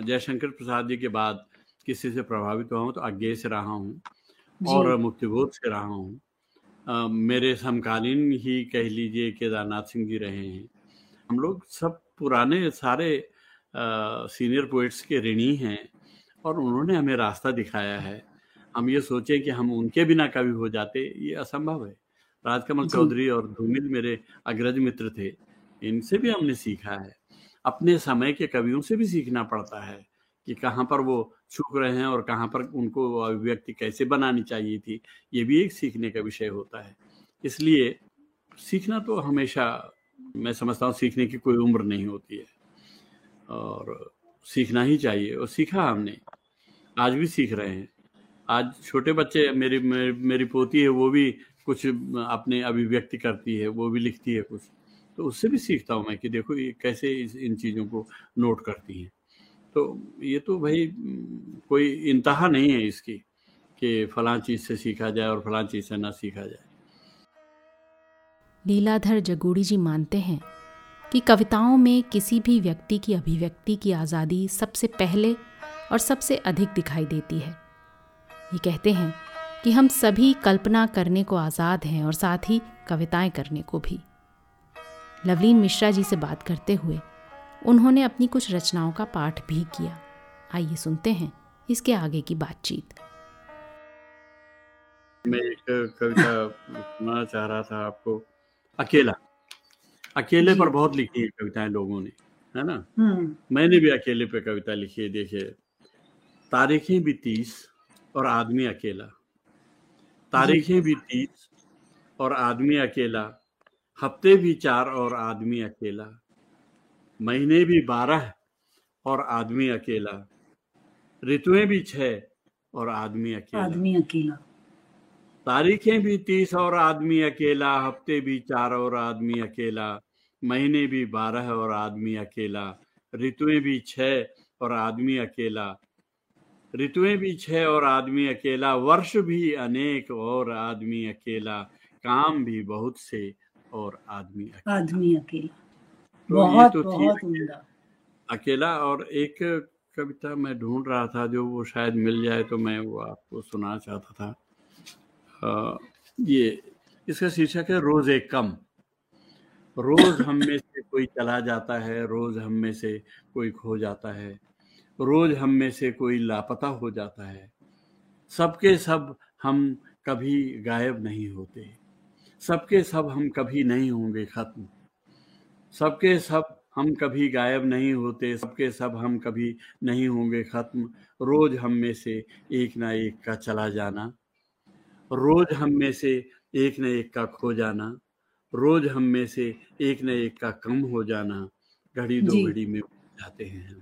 जयशंकर प्रसाद जी के बाद किसी से प्रभावित हुआ हूँ तो आगे से रहा हूँ। और मुक्तिबोध से रहा हूँ। मेरे समकालीन ही कह लीजिए केदारनाथ सिंह जी रहे हैं। हम लोग सब पुराने सारे आ, सीनियर पोइट्स के ऋणी हैं और उन्होंने हमें रास्ता दिखाया है। हम ये सोचें कि हम उनके बिना कवि हो जाते ये असंभव है। राजकमल चौधरी और धूमिल मेरे अग्रज मित्र थे इनसे भी हमने सीखा है। अपने समय के कवियों से भी सीखना पड़ता है कि कहाँ पर वो छुप रहे हैं और कहाँ पर उनको अभिव्यक्ति कैसे बनानी चाहिए थी ये भी एक सीखने का विषय होता है। इसलिए सीखना तो हमेशा मैं समझता हूँ सीखने की कोई उम्र नहीं होती है। और सीखना ही चाहिए और सीखा हमने। आज भी सीख रहे हैं। आज छोटे बच्चे मेरी मेरी, मेरी पोती है वो भी कुछ अपने अभिव्यक्ति करती है वो भी लिखती है कुछ। तो उससे भी सीखता हूँ मैं कि देखो ये कैसे इस इन चीज़ों को नोट करती हैं। तो ये तो भाई, कोई इंतहा नहीं है इसकी कि फलां चीज़ से सीखा जाए और फलां चीज़ से ना सीखा जाए। लीलाधर जगूड़ी जी मानते हैं कि कविताओं में किसी भी व्यक्ति की अभिव्यक्ति की आज़ादी सबसे पहले और सबसे अधिक दिखाई देती है। ये कहते हैं कि हम सभी कल्पना करने को आज़ाद हैं और साथ ही कविताएँ करने को भी। लवलीन मिश्रा जी से बात करते हुए उन्होंने अपनी कुछ रचनाओं का पाठ भी किया। आइए सुनते हैं इसके आगे की बातचीत। मैं एक कविता सुनाना चाह रहा था आपको। अकेला। अकेले पर बहुत लिखी है कविताएँ लोगों ने है ना? हम्म। मैंने भी अकेले पे कविता लिखी है देखिए। तारीखें भी तीस और आदमी अकेला। तारीखें भी तीस और आदमी अकेला। हफ़्ते भी चार और आदमी अकेला। महीने भी बारह और आदमी अकेला। ऋतुएँ भी छह और आदमी अकेला। आदमी अकेला। तारीखें भी तीस और आदमी अकेला हफ़्ते भी चार और आदमी अकेला महीने भी बारह और आदमी अकेला ऋतुएँ भी छह और आदमी अकेला ऋतुएँ भी छह और आदमी अकेला वर्ष भी अनेक और आदमी अकेला काम भी बहुत से और आदमी अकेला। आदमी अकेला। तो ये बहुत तो थी बहुत उम्दा। अकेला और एक कविता मैं ढूंढ रहा था जो वो शायद मिल जाए तो मैं वो आपको सुनाना चाहता था। अ, ये इसका शीर्षक है रोज एक कम। रोज हम में से कोई चला जाता है रोज हम में से कोई खो जाता है रोज हम में से कोई लापता हो जाता है। सबके सब हम कभी गायब नहीं होते सबके सब हम कभी नहीं होंगे खत्म। सबके सब हम कभी गायब नहीं होते सबके सब हम कभी नहीं होंगे खत्म। रोज हम में से एक ना एक का चला जाना। रोज हम में से एक न एक का खो जाना। रोज हम में से एक न एक का कम हो जाना। घड़ी दो घड़ी में जाते हैं हम।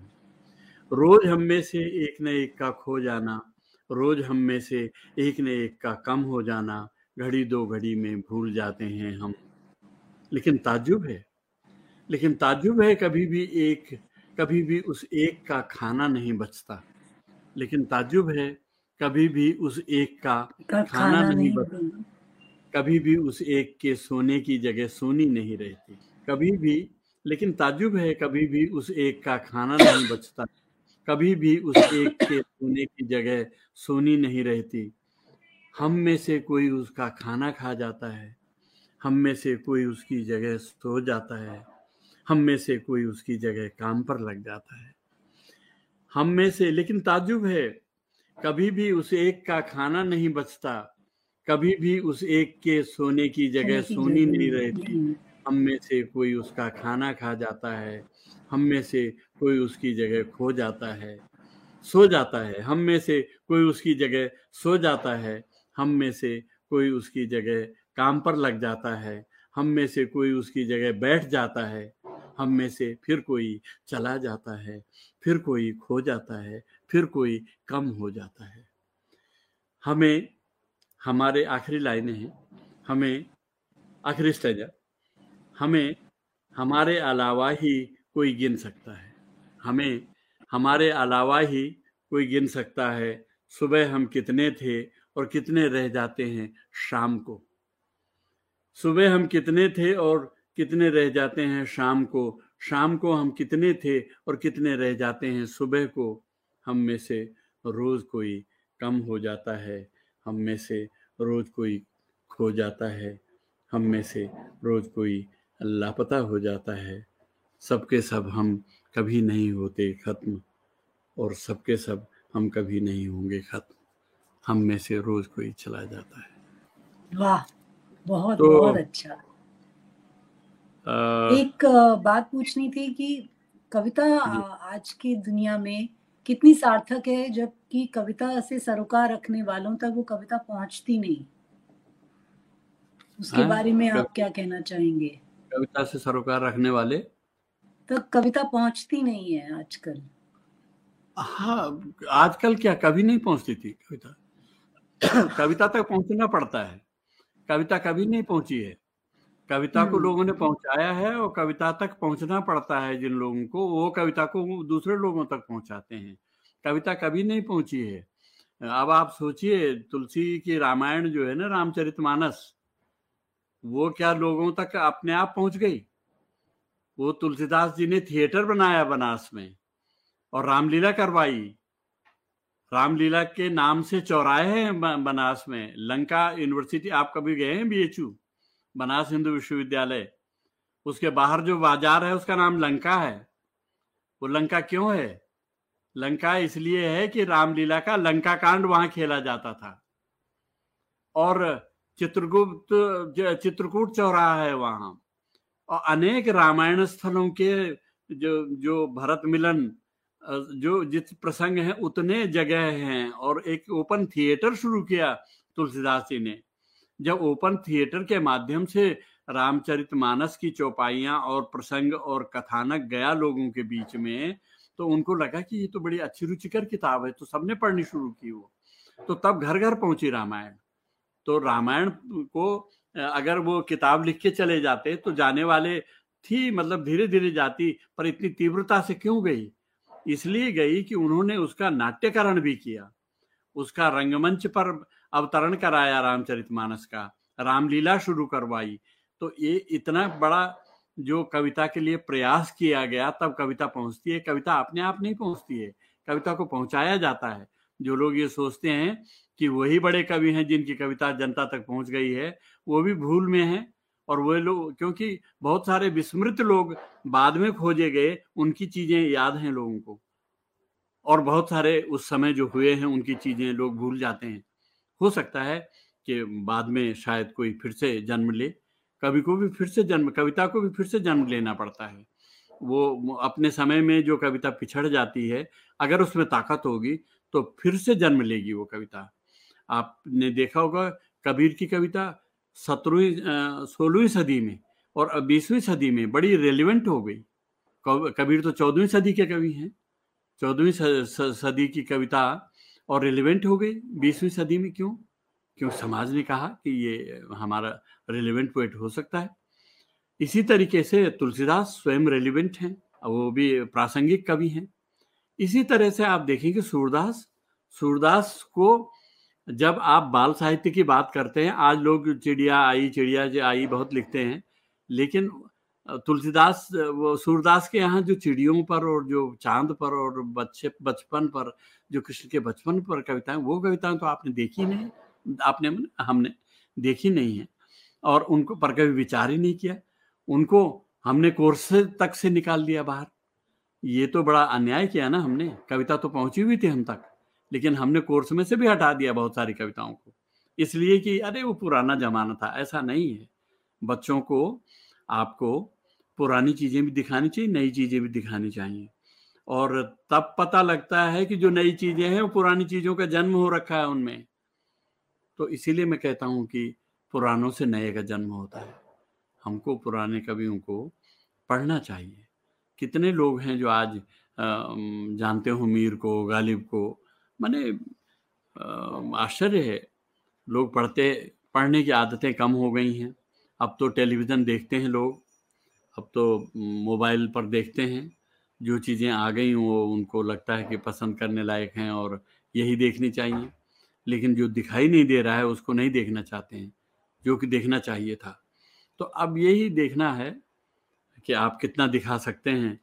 रोज हम में से एक न एक का खो जाना। रोज हम में से एक न एक का कम हो जाना। घड़ी दो घड़ी में भूल जाते हैं हम। लेकिन ताजुब है। लेकिन ताजुब है कभी भी एक कभी भी उस एक का खाना नहीं बचता। लेकिन ताजुब है कभी भी उस एक का का खाना खाना नहीं नहीं बचता। कभी भी उस एक के सोने की जगह सोनी नहीं रहती। कभी भी लेकिन ताजुब है कभी भी उस एक का खाना नहीं बचता। कभी भी उस एक के सोने की जगह सोनी नहीं रहती। हम में से कोई उसका खाना खा जाता है। हम में से कोई उसकी जगह सो जाता है। हम में से कोई उसकी जगह काम पर लग जाता है। हम में से लेकिन ताजुब है। कभी भी उस एक का खाना नहीं बचता। कभी भी उस एक के सोने की जगह सोनी नहीं रहती। हम में से कोई उसका खाना खा जाता है। हम में से कोई उसकी जगह खो जाता है। सो जाता है। हम में से कोई उसकी जगह सो जाता है। हम में से कोई उसकी जगह काम पर लग जाता है। हम में से कोई उसकी जगह बैठ जाता है। हम में से फिर कोई चला जाता है, फिर कोई खो जाता है, फिर कोई कम हो जाता है। हमें, हमारे आखिरी लाइनें हैं, हमें आखिरी स्टेजा हमें, हमारे अलावा ही कोई गिन सकता है। हमें, हमारे अलावा ही कोई गिन सकता है, सुबह हम कितने थे और कितने रह जाते हैं शाम को। सुबह हम कितने थे और कितने रह जाते हैं शाम को? शाम को हम कितने थे और कितने रह जाते हैं? सुबह को हम में से रोज कोई कम हो जाता है। हम में से रोज कोई खो जाता है। हम में से रोज कोई लापता हो जाता है। सबके सब हम कभी नहीं होते खत्म और सबके सब हम कभी नहीं होंगे खत्म। हम में से रोज कोई चला जाता है। वाह बहुत तो- बहुत अच्छा। एक बात पूछनी थी कि कविता आज की दुनिया में कितनी सार्थक है जबकि कविता से सरोकार रखने वालों तक वो कविता पहुँचती नहीं। उसके हाँ, बारे में आप क्या कहना चाहेंगे? कविता से सरोकार रखने वाले? तक कविता पहुँचती नहीं है आजकल। हाँ आजकल क्या कभी नहीं पहुँचती थी कविता? कविता तक पहुँचना पड़ता है। कविता कभी नहीं पहुँची है। कविता को हम्म। लोगों ने पहुँचाया है और कविता तक पहुँचना पड़ता है जिन लोगों को वो कविता को दूसरे लोगों तक पहुंचाते हैं। कविता कभी नहीं पहुँची है। अब आप सोचिए तुलसी की रामायण जो है ना रामचरितमानस वो क्या लोगों तक अपने आप पहुँच गई? वो तुलसीदास जी ने थिएटर बनाया बनारस में और रामलीला करवाई। रामलीला के नाम से चौराहे हैं बनारस में। लंका यूनिवर्सिटी आप कभी गए हैं बीएचयू बनारस हिंदू विश्वविद्यालय। उसके बाहर जो बाज़ार है, उसका नाम लंका है। वो लंका क्यों है? लंका इसलिए है कि रामलीला का लंका कांड वहाँ खेला जाता था। और चित्रगुप्त, चित्रकूट चौराहा है वहाँ। और अनेक रामायण स्थलों के जो जो भरत मिलन, जो जिस प्रसंग है, उतने जगह हैं। और एक ओपन थिएटर शुरू किया तुलसीदास जी ने। जब ओपन थिएटर के माध्यम से रामचरितमानस की चौपाइयाँ और प्रसंग और कथानक गया लोगों के बीच में तो उनको लगा कि ये तो बड़ी अच्छी रुचिकर किताब है तो सबने पढ़नी शुरू की वो। तो तब घर घर पहुँची रामायण। तो रामायण को अगर वो किताब लिख के चले जाते तो जाने वाले थी मतलब धीरे धीरे जाती, पर इतनी तीव्रता से क्यों गई? इसलिए गई कि उन्होंने उसका नाट्यकरण भी किया। उसका रंगमंच पर अवतरण कराया रामचरितमानस का। रामलीला शुरू करवाई। तो ये इतना बड़ा जो कविता के लिए प्रयास किया गया, तब कविता पहुँचती है। कविता अपने आप नहीं पहुँचती है। कविता को पहुँचाया जाता है। जो लोग ये सोचते हैं कि वही बड़े कवि हैं जिनकी कविता जनता तक पहुँच गई है, वो भी भूल में है। और वो लोग, क्योंकि बहुत सारे विस्मृत लोग बाद में खोजे गए, उनकी चीज़ें याद हैं लोगों को। और बहुत सारे उस समय जो हुए हैं, उनकी चीज़ें लोग भूल जाते हैं। हो सकता है कि बाद में शायद कोई फिर से जन्म ले। कवि को भी फिर से जन्म, कविता को भी फिर से जन्म लेना पड़ता है। वो अपने समय में जो कविता पिछड़ जाती है, अगर उसमें ताकत होगी तो फिर से जन्म लेगी वो कविता। आपने देखा होगा, कबीर की कविता सत्रहवीं सोलहवीं सदी में और बीसवीं सदी में बड़ी रेलिवेंट हो गई। कबीर तो चौदहवीं सदी के कवि हैं। चौदहवीं सदी की कविता और रिलेवेंट हो गई बीसवीं सदी में क्यों? क्यों समाज ने कहा कि ये हमारा रिलेवेंट पोएट हो सकता है। इसी तरीके से तुलसीदास स्वयं रेलिवेंट हैं वो भी प्रासंगिक कवि हैं। इसी तरह से आप देखेंगे सूरदास सूरदास को जब आप बाल साहित्य की बात करते हैं, आज लोग चिड़िया, आई चिड़िया आई बहुत लिखते हैं, लेकिन तुलसीदास, वो सूरदास के यहाँ जो चिड़ियों पर और जो चाँद पर और बच्चे, बचपन पर, जो कृष्ण के बचपन पर कविताएँ, वो कविताएँ तो आपने देखी नहीं, आपने हमने देखी नहीं है। और उनको, पर कभी विचार ही नहीं किया। उनको हमने कोर्स तक से निकाल दिया बाहर। ये तो बड़ा अन्याय किया ना हमने, कविता तो पहुँची हुई थी हम तक, लेकिन हमने कोर्स में से भी हटा दिया बहुत सारी कविताओं को। इसलिए कि, अरे वो पुराना जमाना था, ऐसा नहीं है। बच्चों को, आपको पुरानी चीज़ें भी दिखानी चाहिए, नई चीज़ें भी दिखानी चाहिए। और तब पता लगता है कि जो नई चीज़ें हैं, वो पुरानी चीज़ों का जन्म हो रखा है उनमें। तो इसीलिए मैं कहता हूँ कि पुरानों से नए का जन्म होता है। हमको पुराने कवियों को पढ़ना चाहिए। कितने लोग हैं जो आज जानते हो मीर को, गालिब को? मैंने आश्चर्य है। लोग पढ़ते, पढ़ने की आदतें कम हो गई हैं। अब तो टेलीविज़न देखते हैं लोग। अब तो मोबाइल पर देखते हैं, जो चीज़ें आ गई वो उनको लगता है कि पसंद करने लायक हैं और यही देखनी चाहिए। लेकिन जो दिखाई नहीं दे रहा है, उसको नहीं देखना चाहते हैं, जो कि देखना चाहिए था। तो अब यही देखना है कि आप कितना दिखा सकते हैं,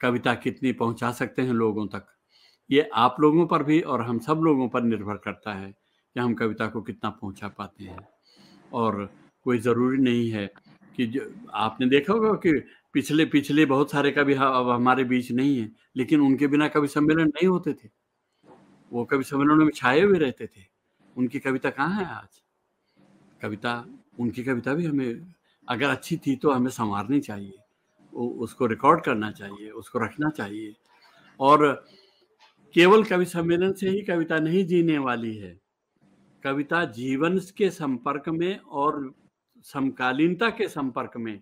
कविता कितनी पहुँचा सकते हैं लोगों तक। ये आप लोगों पर भी और हम सब लोगों पर निर्भर करता है कि हम कविता को कितना पहुँचा पाते हैं। और कोई ज़रूरी नहीं है कि जो, आपने देखा होगा कि पिछले पिछले बहुत सारे कवि अब हमारे बीच नहीं है, लेकिन उनके बिना कवि सम्मेलन नहीं होते थे। वो कवि सम्मेलनों में छाए हुए रहते थे। उनकी कविता कहाँ है आज? कविता, उनकी कविता भी हमें, अगर अच्छी थी तो हमें संवारनी चाहिए। उसको रिकॉर्ड करना चाहिए, उसको रखना चाहिए। और केवल कवि सम्मेलन से ही कविता नहीं जीने वाली है। कविता जीवन के संपर्क में और समकालीनता के संपर्क में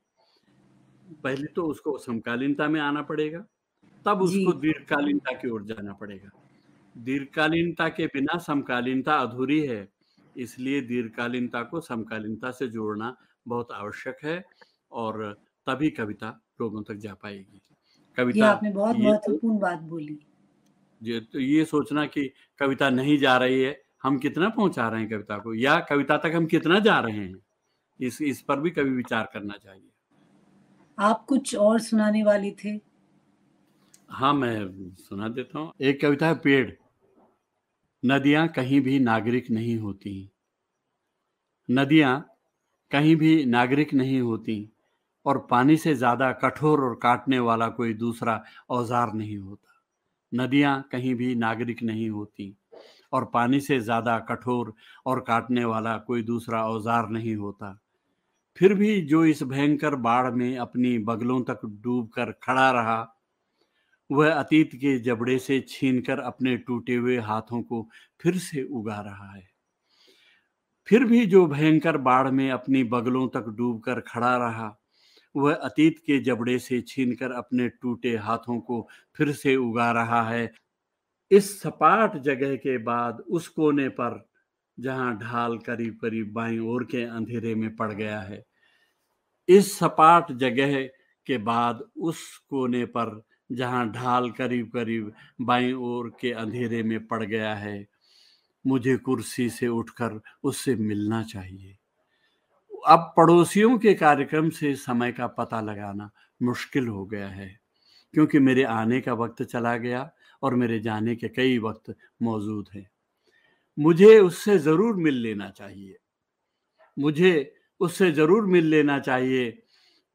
पहले तो उसको समकालीनता में आना पड़ेगा तब उसको दीर्घकालीनता की ओर जाना पड़ेगा। दीर्घकालीनता के बिना समकालीनता अधूरी है इसलिए दीर्घकालीनता को समकालीनता से जोड़ना बहुत आवश्यक है और तभी कविता लोगों तक जा पाएगी। कविता आपने बहुत तो महत्वपूर्ण बात बोली। ये तो ये सोचना कि कविता नहीं जा रही है हम कितना पहुँचा रहे हैं कविता को या कविता तक हम कितना जा रहे हैं? इस इस पर भी कभी विचार करना चाहिए। आप कुछ और सुनाने वाले थे? हाँ मैं सुना देता हूँ। एक कविता है पेड़। नदियाँ कहीं भी नागरिक नहीं होती। नदियाँ कहीं भी नागरिक नहीं होती और पानी से ज़्यादा कठोर और काटने वाला कोई दूसरा औज़ार नहीं होता। नदियाँ कहीं भी नागरिक नहीं होती और पानी से ज़्यादा कठोर और काटने वाला कोई दूसरा औज़ार नहीं होता। फिर भी जो इस भयंकर बाढ़ में अपनी बगलों तक डूब कर खड़ा रहा, वह अतीत के जबड़े से छीनकर अपने टूटे हुए हाथों को फिर से उगा रहा है। फिर भी जो भयंकर बाढ़ में अपनी बगलों तक डूब कर खड़ा रहा, वह अतीत के जबड़े से छीनकर अपने टूटे हाथों को फिर से उगा रहा है। इस सपाट जगह के बाद उस कोने पर जहाँ ढाल करीब करीब बाई ओर के अंधेरे में पड़ गया है। इस सपाट जगह के बाद उस कोने पर जहाँ ढाल करीब करीब बाई ओर के अंधेरे में पड़ गया है, मुझे कुर्सी से उठकर उससे मिलना चाहिए। अब पड़ोसियों के कार्यक्रम से समय का पता लगाना मुश्किल हो गया है, क्योंकि मेरे आने का वक्त चला गया और मेरे जाने के कई वक्त मौजूद हैं। मुझे उससे ज़रूर मिल लेना चाहिए। मुझे उससे ज़रूर मिल लेना चाहिए।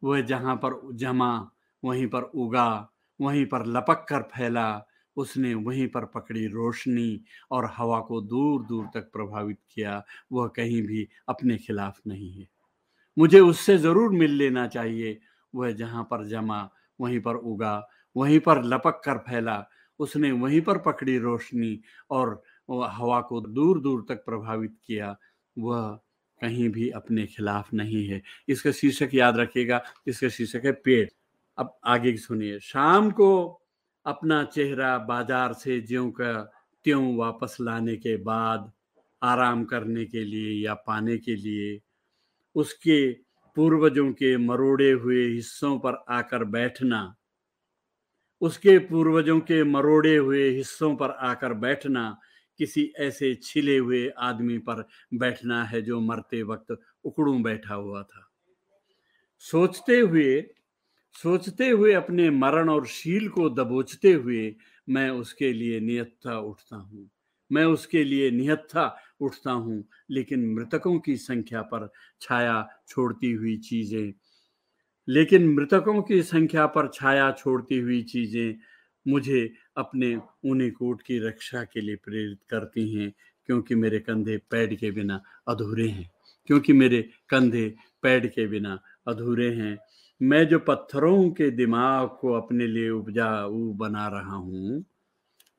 वह जहाँ पर जमा, वहीं पर उगा, वहीं पर लपक कर फैला, उसने वहीं पर पकड़ी रोशनी और हवा को दूर दूर तक प्रभावित किया, वह कहीं भी अपने खिलाफ नहीं है। मुझे उससे ज़रूर मिल लेना चाहिए। वह जहाँ पर जमा, वहीं पर उगा, वहीं पर लपक कर फैला, उसने वहीं पर पकड़ी रोशनी और हवा को दूर दूर तक प्रभावित किया, वह कहीं भी अपने खिलाफ नहीं है। इसका शीर्षक याद रखिएगा, इसका शीर्षक है पेड़। अब आगे सुनिए। शाम को अपना चेहरा बाज़ार से ज्यों का त्यों वापस लाने के बाद, आराम करने के लिए या पाने के लिए, उसके पूर्वजों के मरोड़े हुए हिस्सों पर आकर बैठना, उसके पूर्वजों के मरोड़े हुए हिस्सों पर आकर बैठना किसी ऐसे छिले हुए आदमी पर बैठना है जो मरते वक्त उकड़ू बैठा हुआ था। सोचते हुए सोचते हुए अपने मरण और शील को दबोचते हुए मैं उसके लिए नियत्था उठता हूँ। मैं उसके लिए निहत्था उठता हूँ, लेकिन मृतकों की संख्या पर छाया छोड़ती हुई चीज़ें, लेकिन मृतकों की संख्या पर छाया छोड़ती हुई चीज़ें मुझे अपने ऊनी कोट की रक्षा के लिए प्रेरित करती हैं, क्योंकि मेरे कंधे पैड के बिना अधूरे हैं। क्योंकि मेरे कंधे पैड के बिना अधूरे हैं, मैं जो पत्थरों के दिमाग को अपने लिए उपजाऊ बना रहा हूँ,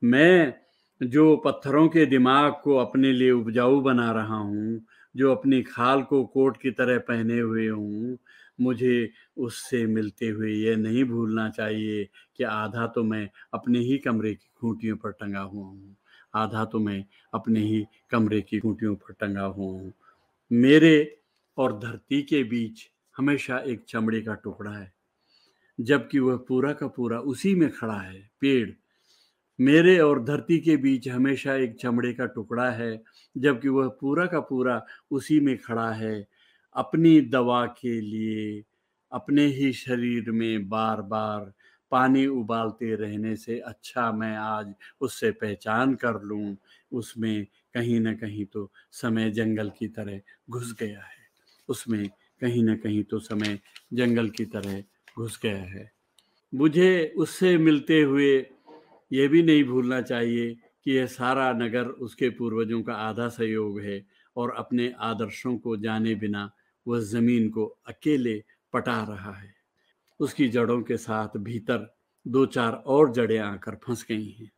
मैं जो पत्थरों के दिमाग को अपने लिए उपजाऊ बना रहा हूँ, जो अपनी खाल को कोट की तरह पहने हुए हूँ मुझे उससे मिलते हुए यह नहीं भूलना चाहिए कि आधा तो मैं अपने ही कमरे की खूंटियों पर टंगा हुआ हूँ। आधा तो मैं अपने ही कमरे की खूंटियों पर टंगा हुआ हूँ। मेरे और धरती के बीच हमेशा एक चमड़े का टुकड़ा है, जबकि वह पूरा का पूरा उसी में खड़ा है, पेड़। मेरे और धरती के बीच हमेशा एक चमड़े का टुकड़ा है, जबकि वह पूरा का पूरा उसी में खड़ा है अपनी दवा के लिए, अपने ही शरीर में बार बार पानी उबालते रहने से अच्छा मैं आज उससे पहचान कर लूँ, उसमें कहीं ना कहीं तो समय जंगल की तरह घुस गया है। उसमें कहीं ना कहीं तो समय जंगल की तरह घुस गया है। मुझे उससे मिलते हुए ये भी नहीं भूलना चाहिए कि यह सारा नगर उसके पूर्वजों का आधा सहयोग है और अपने आदर्शों को जाने बिना वह ज़मीन को अकेले पटा रहा है। उसकी जड़ों के साथ भीतर दो चार और जड़ें आकर फंस गई हैं।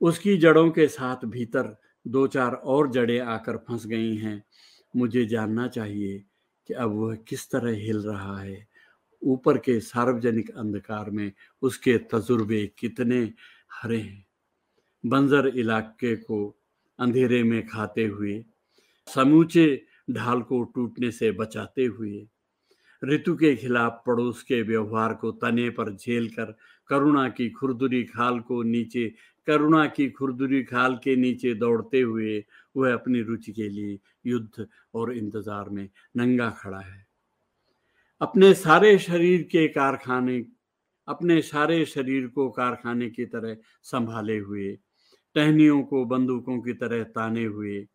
उसकी जड़ों के साथ भीतर दो चार और जड़ें आकर फंस गई हैं। मुझे जानना चाहिए कि अब वह किस तरह हिल रहा है। ऊपर के सार्वजनिक अंधकार में उसके तजुर्बे कितने हरे हैं। बंजर इलाके को अंधेरे में खाते हुए समूचे ढाल को टूटने से बचाते हुए। ऋतु के खिलाफ पड़ोस के व्यवहार को तने पर झेल कर करुणा की खुरदुरी खाल को नीचे, करुणा की खुरदुरी खाल के नीचे दौड़ते हुए वह अपनी रुचि के लिए युद्ध और इंतज़ार में नंगा खड़ा है। अपने सारे शरीर के कारखाने, अपने सारे शरीर को कारखाने की तरह संभाले हुए, टहनियों को बंदूकों की तरह ताने हुए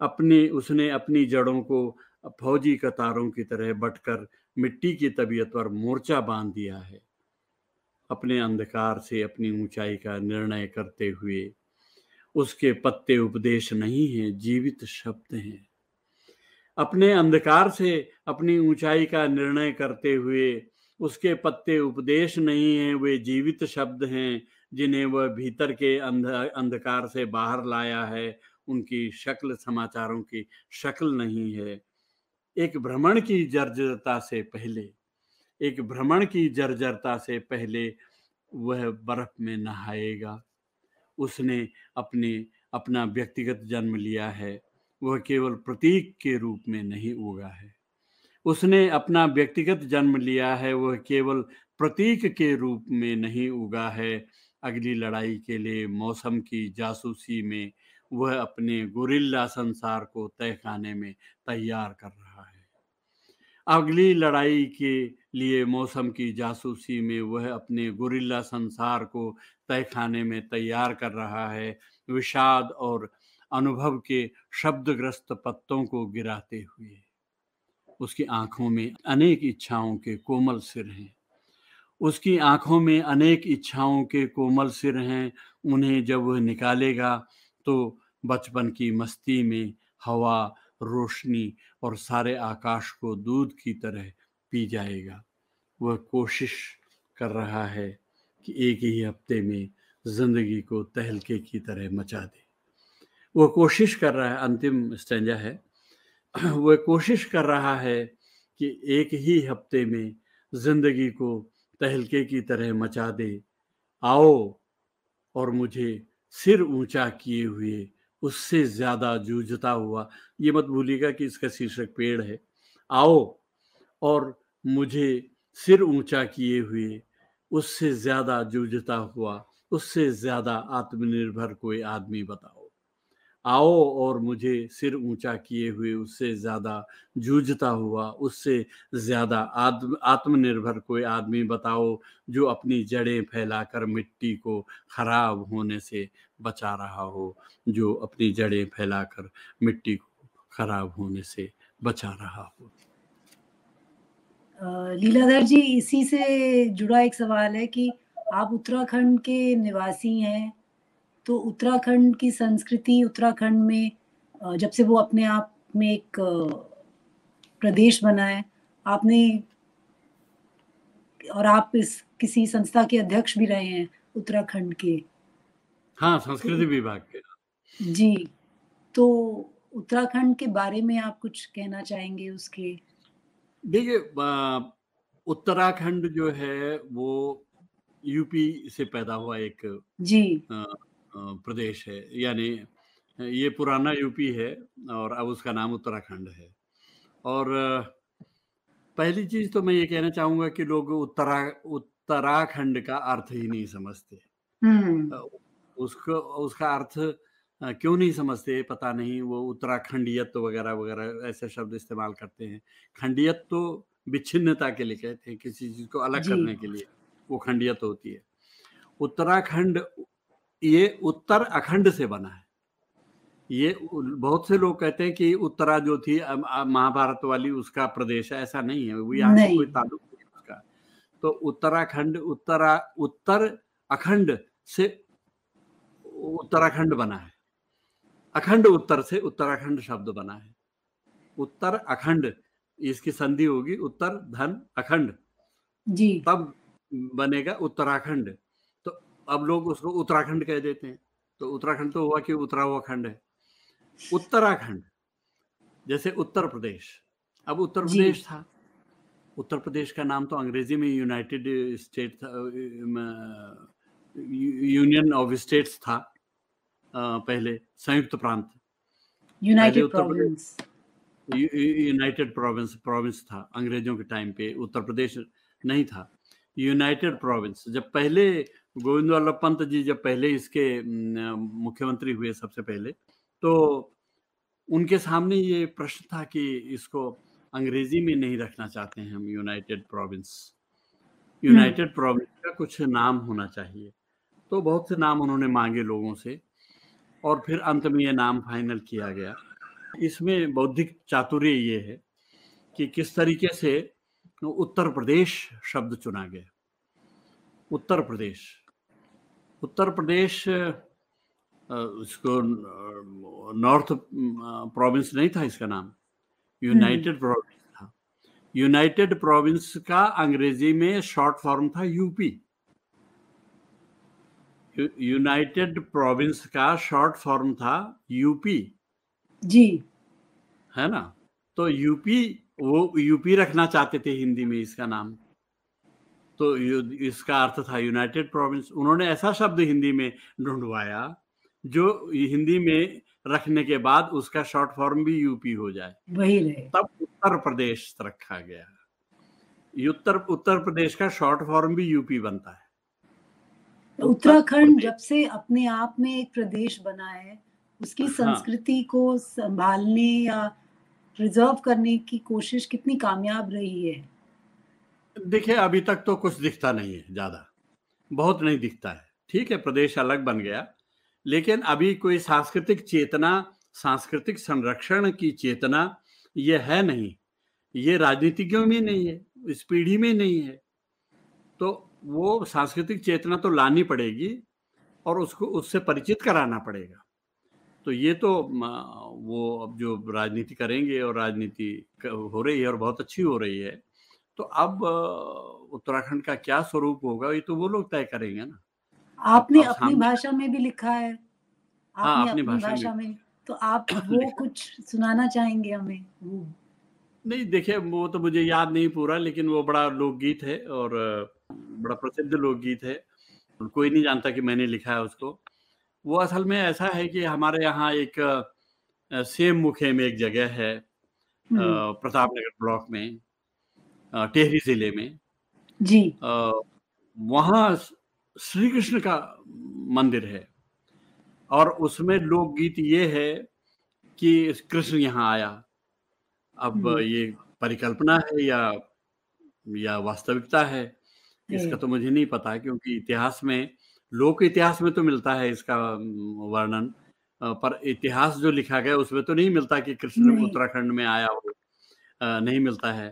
अपने, उसने अपनी जड़ों को फौजी कतारों की तरह बटकर मिट्टी की तबीयत पर मोर्चा बाँध दिया है। अपने अंधकार से अपनी ऊंचाई का निर्णय करते हुए उसके पत्ते उपदेश नहीं हैं, जीवित शब्द हैं। अपने अंधकार से अपनी ऊंचाई का निर्णय करते हुए उसके पत्ते उपदेश नहीं हैं, वे जीवित शब्द हैं जिन्हें वह भीतर के अंध, अंधकार से बाहर लाया है उनकी शक्ल समाचारों की शक्ल नहीं है। एक भ्रमण की जर्जरता से पहले, एक भ्रमण की जर्जरता से पहले वह बर्फ़ में नहाएगा। उसने अपने, अपना व्यक्तिगत जन्म लिया है, वह केवल प्रतीक के रूप में नहीं उगा है। उसने अपना व्यक्तिगत जन्म लिया है, वह केवल प्रतीक के रूप में नहीं उगा है। अगली लड़ाई के लिए मौसम की जासूसी में वह अपने गुरिल्ला संसार को तय खाने में तैयार कर रहा है। अगली लड़ाई के लिए मौसम की जासूसी में वह अपने गुरिल्ला संसार को तय खाने में तैयार कर रहा है। विषाद और अनुभव के शब्दग्रस्त पत्तों को गिराते हुए। उसकी आँखों में अनेक इच्छाओं के कोमल सिर हैं। उसकी आँखों में अनेक इच्छाओं के कोमल सिर हैं। उन्हें जब वह निकालेगा तो बचपन की मस्ती में हवा, रोशनी और सारे आकाश को दूध की तरह पी जाएगा। वह कोशिश कर रहा है कि एक ही हफ़्ते में ज़िंदगी को तहलके की तरह मचा दे। वह कोशिश कर रहा है, अंतिम स्टेंजा है। वह कोशिश कर रहा है कि एक ही हफ़्ते में ज़िंदगी को तहलके की तरह मचा दे। आओ और मुझे सिर ऊँचा किए हुए, उससे ज़्यादा जूझता हुआ, ये मत भूलिएगा कि इसका शीर्षक पेड़ है। आओ, और मुझे सिर ऊँचा किए हुए, उससे ज़्यादा जूझता हुआ, उससे ज़्यादा आत्मनिर्भर कोई आदमी बताओ। आओ और मुझे सिर ऊँचा किए हुए उससे ज़्यादा जूझता हुआ, उससे ज़्यादा आत्म आत्मनिर्भर कोई आदमी बताओ, जो अपनी जड़ें फैलाकर मिट्टी को खराब होने से बचा रहा हो, जो अपनी जड़ें फैलाकर मिट्टी को खराब होने से बचा रहा हो। लीलाधर जी, इसी से जुड़ा एक सवाल है कि आप उत्तराखंड के निवासी हैं तो उत्तराखंड की संस्कृति उत्तराखंड में जब से वो अपने आप में एक प्रदेश बना है आपने और आप इस किसी संस्था के अध्यक्ष भी रहे हैं उत्तराखंड के। हाँ संस्कृति तो, विभाग के। जी तो उत्तराखंड के बारे में आप कुछ कहना चाहेंगे उसके? देखिए उत्तराखंड जो है वो यूपी से पैदा हुआ एक जी। प्रदेश है। यानी ये पुराना यूपी है और अब उसका नाम उत्तराखंड है। और पहली चीज़ तो मैं ये कहना चाहूँगा कि लोग उत्तरा उत्तराखंड का अर्थ ही नहीं समझते। उसको उसका अर्थ क्यों नहीं समझते पता नहीं। वो उत्तराखंडियत वगैरह वगैरह ऐसे शब्द इस्तेमाल करते हैं। खंडियत तो विच्छिन्नता के लिए कहते हैं किसी चीज़ को अलग करने के लिए वो खंडियत होती है। उत्तराखंड ये उत्तर अखंड से बना है। ये बहुत से लोग कहते हैं कि उत्तरा जो थी महाभारत वाली उसका प्रदेश है ऐसा नहीं है। वो यहाँ से कोई ताल्लुक नहीं उसका। तो उत्तराखंड उत्तरा उत्तर अखंड से उत्तराखंड बना है। अखंड उत्तर से उत्तराखंड शब्द बना है। उत्तर अखंड इसकी संधि होगी उत्तर धन अखंड। जी। तब बनेगा उत्तराखंड। अब लोग उसको उत्तराखंड कह देते हैं। तो उत्तराखंड तो हुआ कि उतरा हुआ खंड है। उत्तराखंड जैसे उत्तर प्रदेश। अब उत्तर प्रदेश था। उत्तर प्रदेश का नाम तो अंग्रेज़ी में यूनाइटेड स्टेट था यूनियन ऑफ़ स्टेट्स था पहले संयुक्त प्रांत। United Province United Province Province था अंग्रेज़ों के टाइम पे उत्तर प्रदेश नहीं था। यूनाइटेड प्रोविंस जब पहले गोविंद वल्लभ पंत जी जब पहले इसके मुख्यमंत्री हुए सबसे पहले तो उनके सामने ये प्रश्न था कि इसको अंग्रेज़ी में नहीं रखना चाहते हैं हम यूनाइटेड प्रोविंस। यूनाइटेड प्रोविंस का कुछ नाम होना चाहिए। तो बहुत से नाम उन्होंने मांगे लोगों से और फिर अंत में ये नाम फाइनल किया गया। इसमें बौद्धिक चातुर्य ये है कि किस तरीके से उत्तर प्रदेश शब्द चुना गया। उत्तर प्रदेश। उत्तर प्रदेश इसको नॉर्थ प्रोविंस नहीं था इसका नाम। यूनाइटेड प्रोविंस था। यूनाइटेड प्रोविंस का अंग्रेज़ी में शॉर्ट फॉर्म था यूपी। यूनाइटेड प्रोविंस का शॉर्ट फॉर्म था यूपी। जी। है ना? तो यूपी वो यूपी रखना चाहते थे हिंदी में इसका नाम। तो इसका अर्थ था यूनाइटेड प्रोविंस उन्होंने ऐसा शब्द हिंदी में ढूंढवाया जो हिंदी में रखने के बाद उसका शॉर्ट फॉर्म भी यूपी हो जाए। वही रहे। तब उत्तर प्रदेश रखा गया। उत्तर उत्तर प्रदेश का शॉर्ट फॉर्म भी यूपी बनता है। तो उत्तराखंड जब से अपने आप में एक प्रदेश बना है उसकी हाँ। संस्कृति को संभालने या प्रिजर्व करने की कोशिश कितनी कामयाब रही है? देखिए अभी तक तो कुछ दिखता नहीं है, ज़्यादा। बहुत नहीं दिखता है। ठीक है, प्रदेश अलग बन गया। लेकिन अभी कोई सांस्कृतिक चेतना, सांस्कृतिक संरक्षण की चेतना ये है नहीं। ये राजनीतिज्ञों में नहीं है, इस पीढ़ी में नहीं है। तो वो सांस्कृतिक चेतना तो लानी पड़ेगी और उसको, उससे परिचित कराना पड़ेगा। तो ये तो वो अब जो राजनीति करेंगे और राजनीति हो रही है और बहुत अच्छी हो रही है। तो अब उत्तराखंड का क्या स्वरूप होगा ये तो वो लोग तय करेंगे ना। आपने अपनी भाषा में भी लिखा है। हाँ, आपने अपनी अपनी भाषा में तो आप वो कुछ सुनाना चाहेंगे हमें? नहीं देखिए वो तो मुझे याद नहीं पूरा लेकिन वो बड़ा लोकगीत है और बड़ा प्रसिद्ध लोकगीत है। कोई नहीं जानता कि मैंने लिखा है उसको। वो असल में ऐसा है कि हमारे यहाँ एक सेम मुखे में एक जगह है प्रताप नगर ब्लॉक में। टेहरी ज़िले में। जी। वहाँ श्री कृष्ण का मंदिर है। और उसमें लोकगीत ये है कि कृष्ण यहाँ आया। अब हम्म, ये परिकल्पना है या या वास्तविकता है इसका तो मुझे नहीं पता क्योंकि इतिहास में लोक इतिहास में तो मिलता है इसका वर्णन। पर इतिहास जो लिखा गया उसमें तो नहीं मिलता कि कृष्ण उत्तराखंड में आया हो। नहीं मिलता है।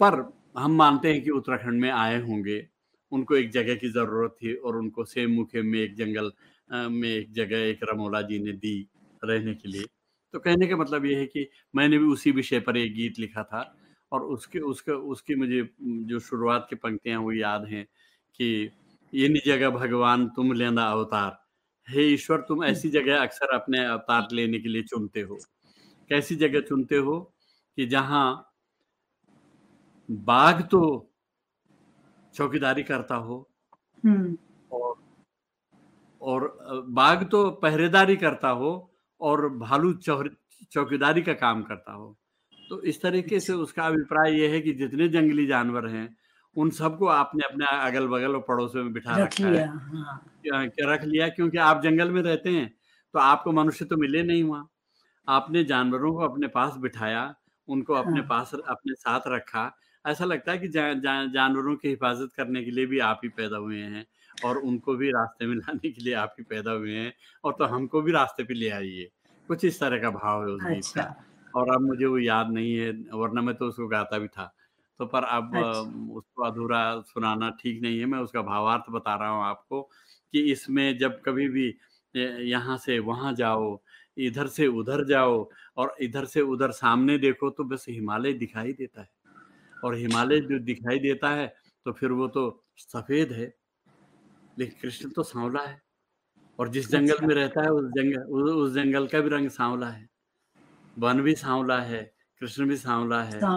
पर हम मानते हैं कि उत्तराखंड में आए होंगे। उनको एक जगह की ज़रूरत थी और उनको सेम मुखे में एक जंगल अ, में एक जगह एक रमोला जी ने दी रहने के लिए। तो कहने का मतलब ये है कि मैंने भी उसी विषय पर एक गीत लिखा था और उसके उसका उसकी मुझे जो शुरुआत की पंक्तियाँ वो याद हैं कि इन जगह भगवान तुम लेना अवतार। हे ईश्वर तुम हम्म, ऐसी जगह अक्सर अपने अवतार लेने के लिए चुनते हो। कैसी जगह चुनते हो कि जहाँ बाघ तो चौकीदारी करता हो। हम्म, और और बाघ तो पहरेदारी करता हो और भालू चौकीदारी का काम करता हो। तो इस तरीके से अच्छा। उसका अभिप्राय ये है कि जितने जंगली जानवर हैं उन सबको आपने अपने अगल बगल और पड़ोसों में बिठा रख है लिया हाँ। रख लिया? क्योंकि आप जंगल में रहते हैं तो आपको मनुष्य तो मिले नहीं वहाँ। आपने जानवरों को अपने पास बिठाया उनको अपने हाँ। पास अपने साथ रखा ऐसा लगता है कि जा, जा, जानवरों की हिफाजत करने के लिए भी आप ही पैदा हुए हैं और उनको भी रास्ते में लाने के लिए आप ही पैदा हुए हैं और तो हमको भी रास्ते पे ले आइए। कुछ इस तरह का भाव है उस गीत अच्छा। का। और अब मुझे वो याद नहीं है वरना मैं तो उसको गाता भी था। तो पर अब अच्छा। उसको अधूरा सुनाना ठीक नहीं है मैं उसका भावार्थ बता रहा हूँ आपको कि इसमें जब कभी भी यहाँ से वहाँ जाओ इधर से उधर जाओ और इधर से उधर सामने देखो तो बस हिमालय दिखाई देता है। और हिमालय जो दिखाई देता है तो फिर वो तो सफ़ेद है। लेकिन कृष्ण तो सांवला है और जिस जंगल अच्छा। में रहता है उस जंगल उस उस जंगल का भी रंग सांवला है। वन भी सांवला है कृष्ण भी सांवला है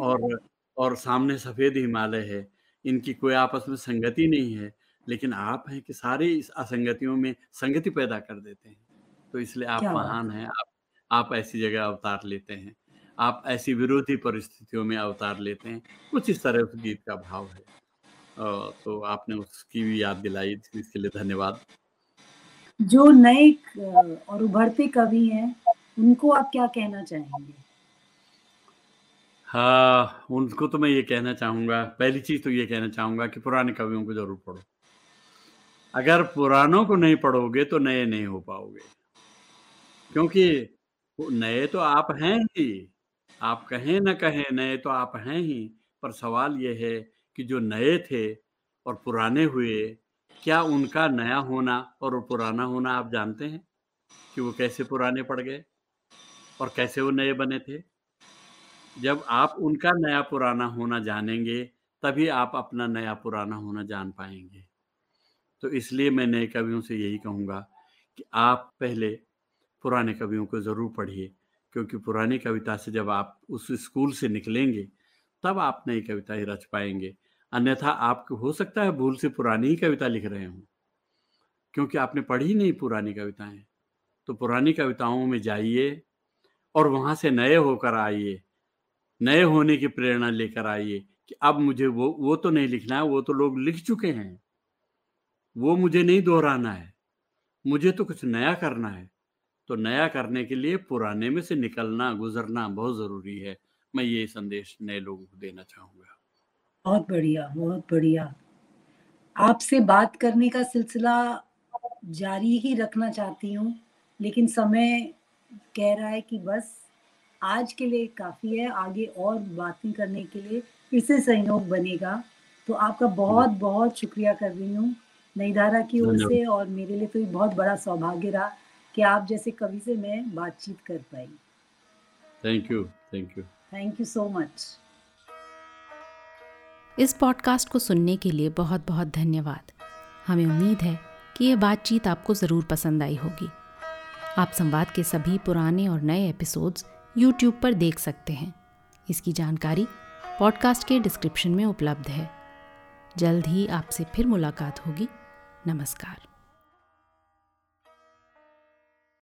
और और सामने सफ़ेद हिमालय है। इनकी कोई आपस में संगति नहीं है लेकिन आप हैं कि सारे इस असंगतियों में संगति पैदा कर देते हैं। तो इसलिए आप महान हैं आप आप ऐसी जगह अवतार लेते हैं। आप ऐसी विरोधी परिस्थितियों में अवतार लेते हैं। कुछ इस तरह उस गीत का भाव है। तो आपने उसकी भी याद दिलाई इसके लिए धन्यवाद। जो नए और उभरते कवि हैं उनको आप क्या कहना चाहेंगे? हाँ उनको तो मैं ये कहना चाहूँगा पहली चीज़ तो ये कहना चाहूँगा कि पुराने कवियों को ज़रूर पढ़ो। अगर पुरानों को नहीं पढ़ोगे तो नए नहीं हो पाओगे। क्योंकि नए तो आप हैं ही। आप कहें ना कहें, नए तो आप हैं ही, पर सवाल ये है कि जो नए थे और पुराने हुए, क्या उनका नया होना और पुराना होना आप जानते हैं? कि वो कैसे पुराने पड़ गए? और कैसे वो नए बने थे? जब आप उनका नया पुराना होना जानेंगे, तभी आप अपना नया पुराना होना जान पाएँगे। तो इसलिए मैं नए कवियों से यही कहूँगा कि आप पहले पुराने कवियों को ज़रूर पढ़िए। क्योंकि पुरानी कविता से जब आप उस स्कूल से निकलेंगे, तब आप नई कविता ही रच पाएँगे। अन्यथा आपको, हो सकता है भूल से पुरानी ही कविता लिख रहे हों, क्योंकि आपने पढ़ी नहीं पुरानी कविताएँ। तो पुरानी कविताओं में जाइए और वहाँ से नए होकर आइए, नए होने की प्रेरणा लेकर आइए कि अब मुझे वो वो तो नहीं लिखना है, वो तो लोग लिख चुके हैं। वो मुझे नहीं दोहराना है, मुझे तो कुछ नया करना है। तो नया करने के लिए पुराने में से निकलना गुजरना बहुत ज़रूरी है। मैं ये संदेश नए लोगों को देना चाहूँगा। बहुत बढ़िया बहुत बढ़िया। आपसे बात करने का सिलसिला जारी ही रखना चाहती हूँ लेकिन समय कह रहा है कि बस आज के लिए काफ़ी है आगे और बातें करने के लिए फिर से सहयोग बनेगा। तो आपका बहुत बहुत शुक्रिया कर रही हूँ। नई धारा की ओर से और मेरे लिए तो बहुत बड़ा सौभाग्य रहा। कि आप जैसे कवि से मैं बातचीत कर पाई। Thank you thank you thank you so much इस पॉडकास्ट को सुनने के लिए बहुत बहुत धन्यवाद। हमें उम्मीद है कि ये बातचीत आपको ज़रूर पसंद आई होगी। आप संवाद के सभी पुराने और नए एपिसोड्स यूट्यूब पर देख सकते हैं। इसकी जानकारी पॉडकास्ट के डिस्क्रिप्शन में उपलब्ध है। जल्द ही आपसे फिर मुलाकात होगी। नमस्कार।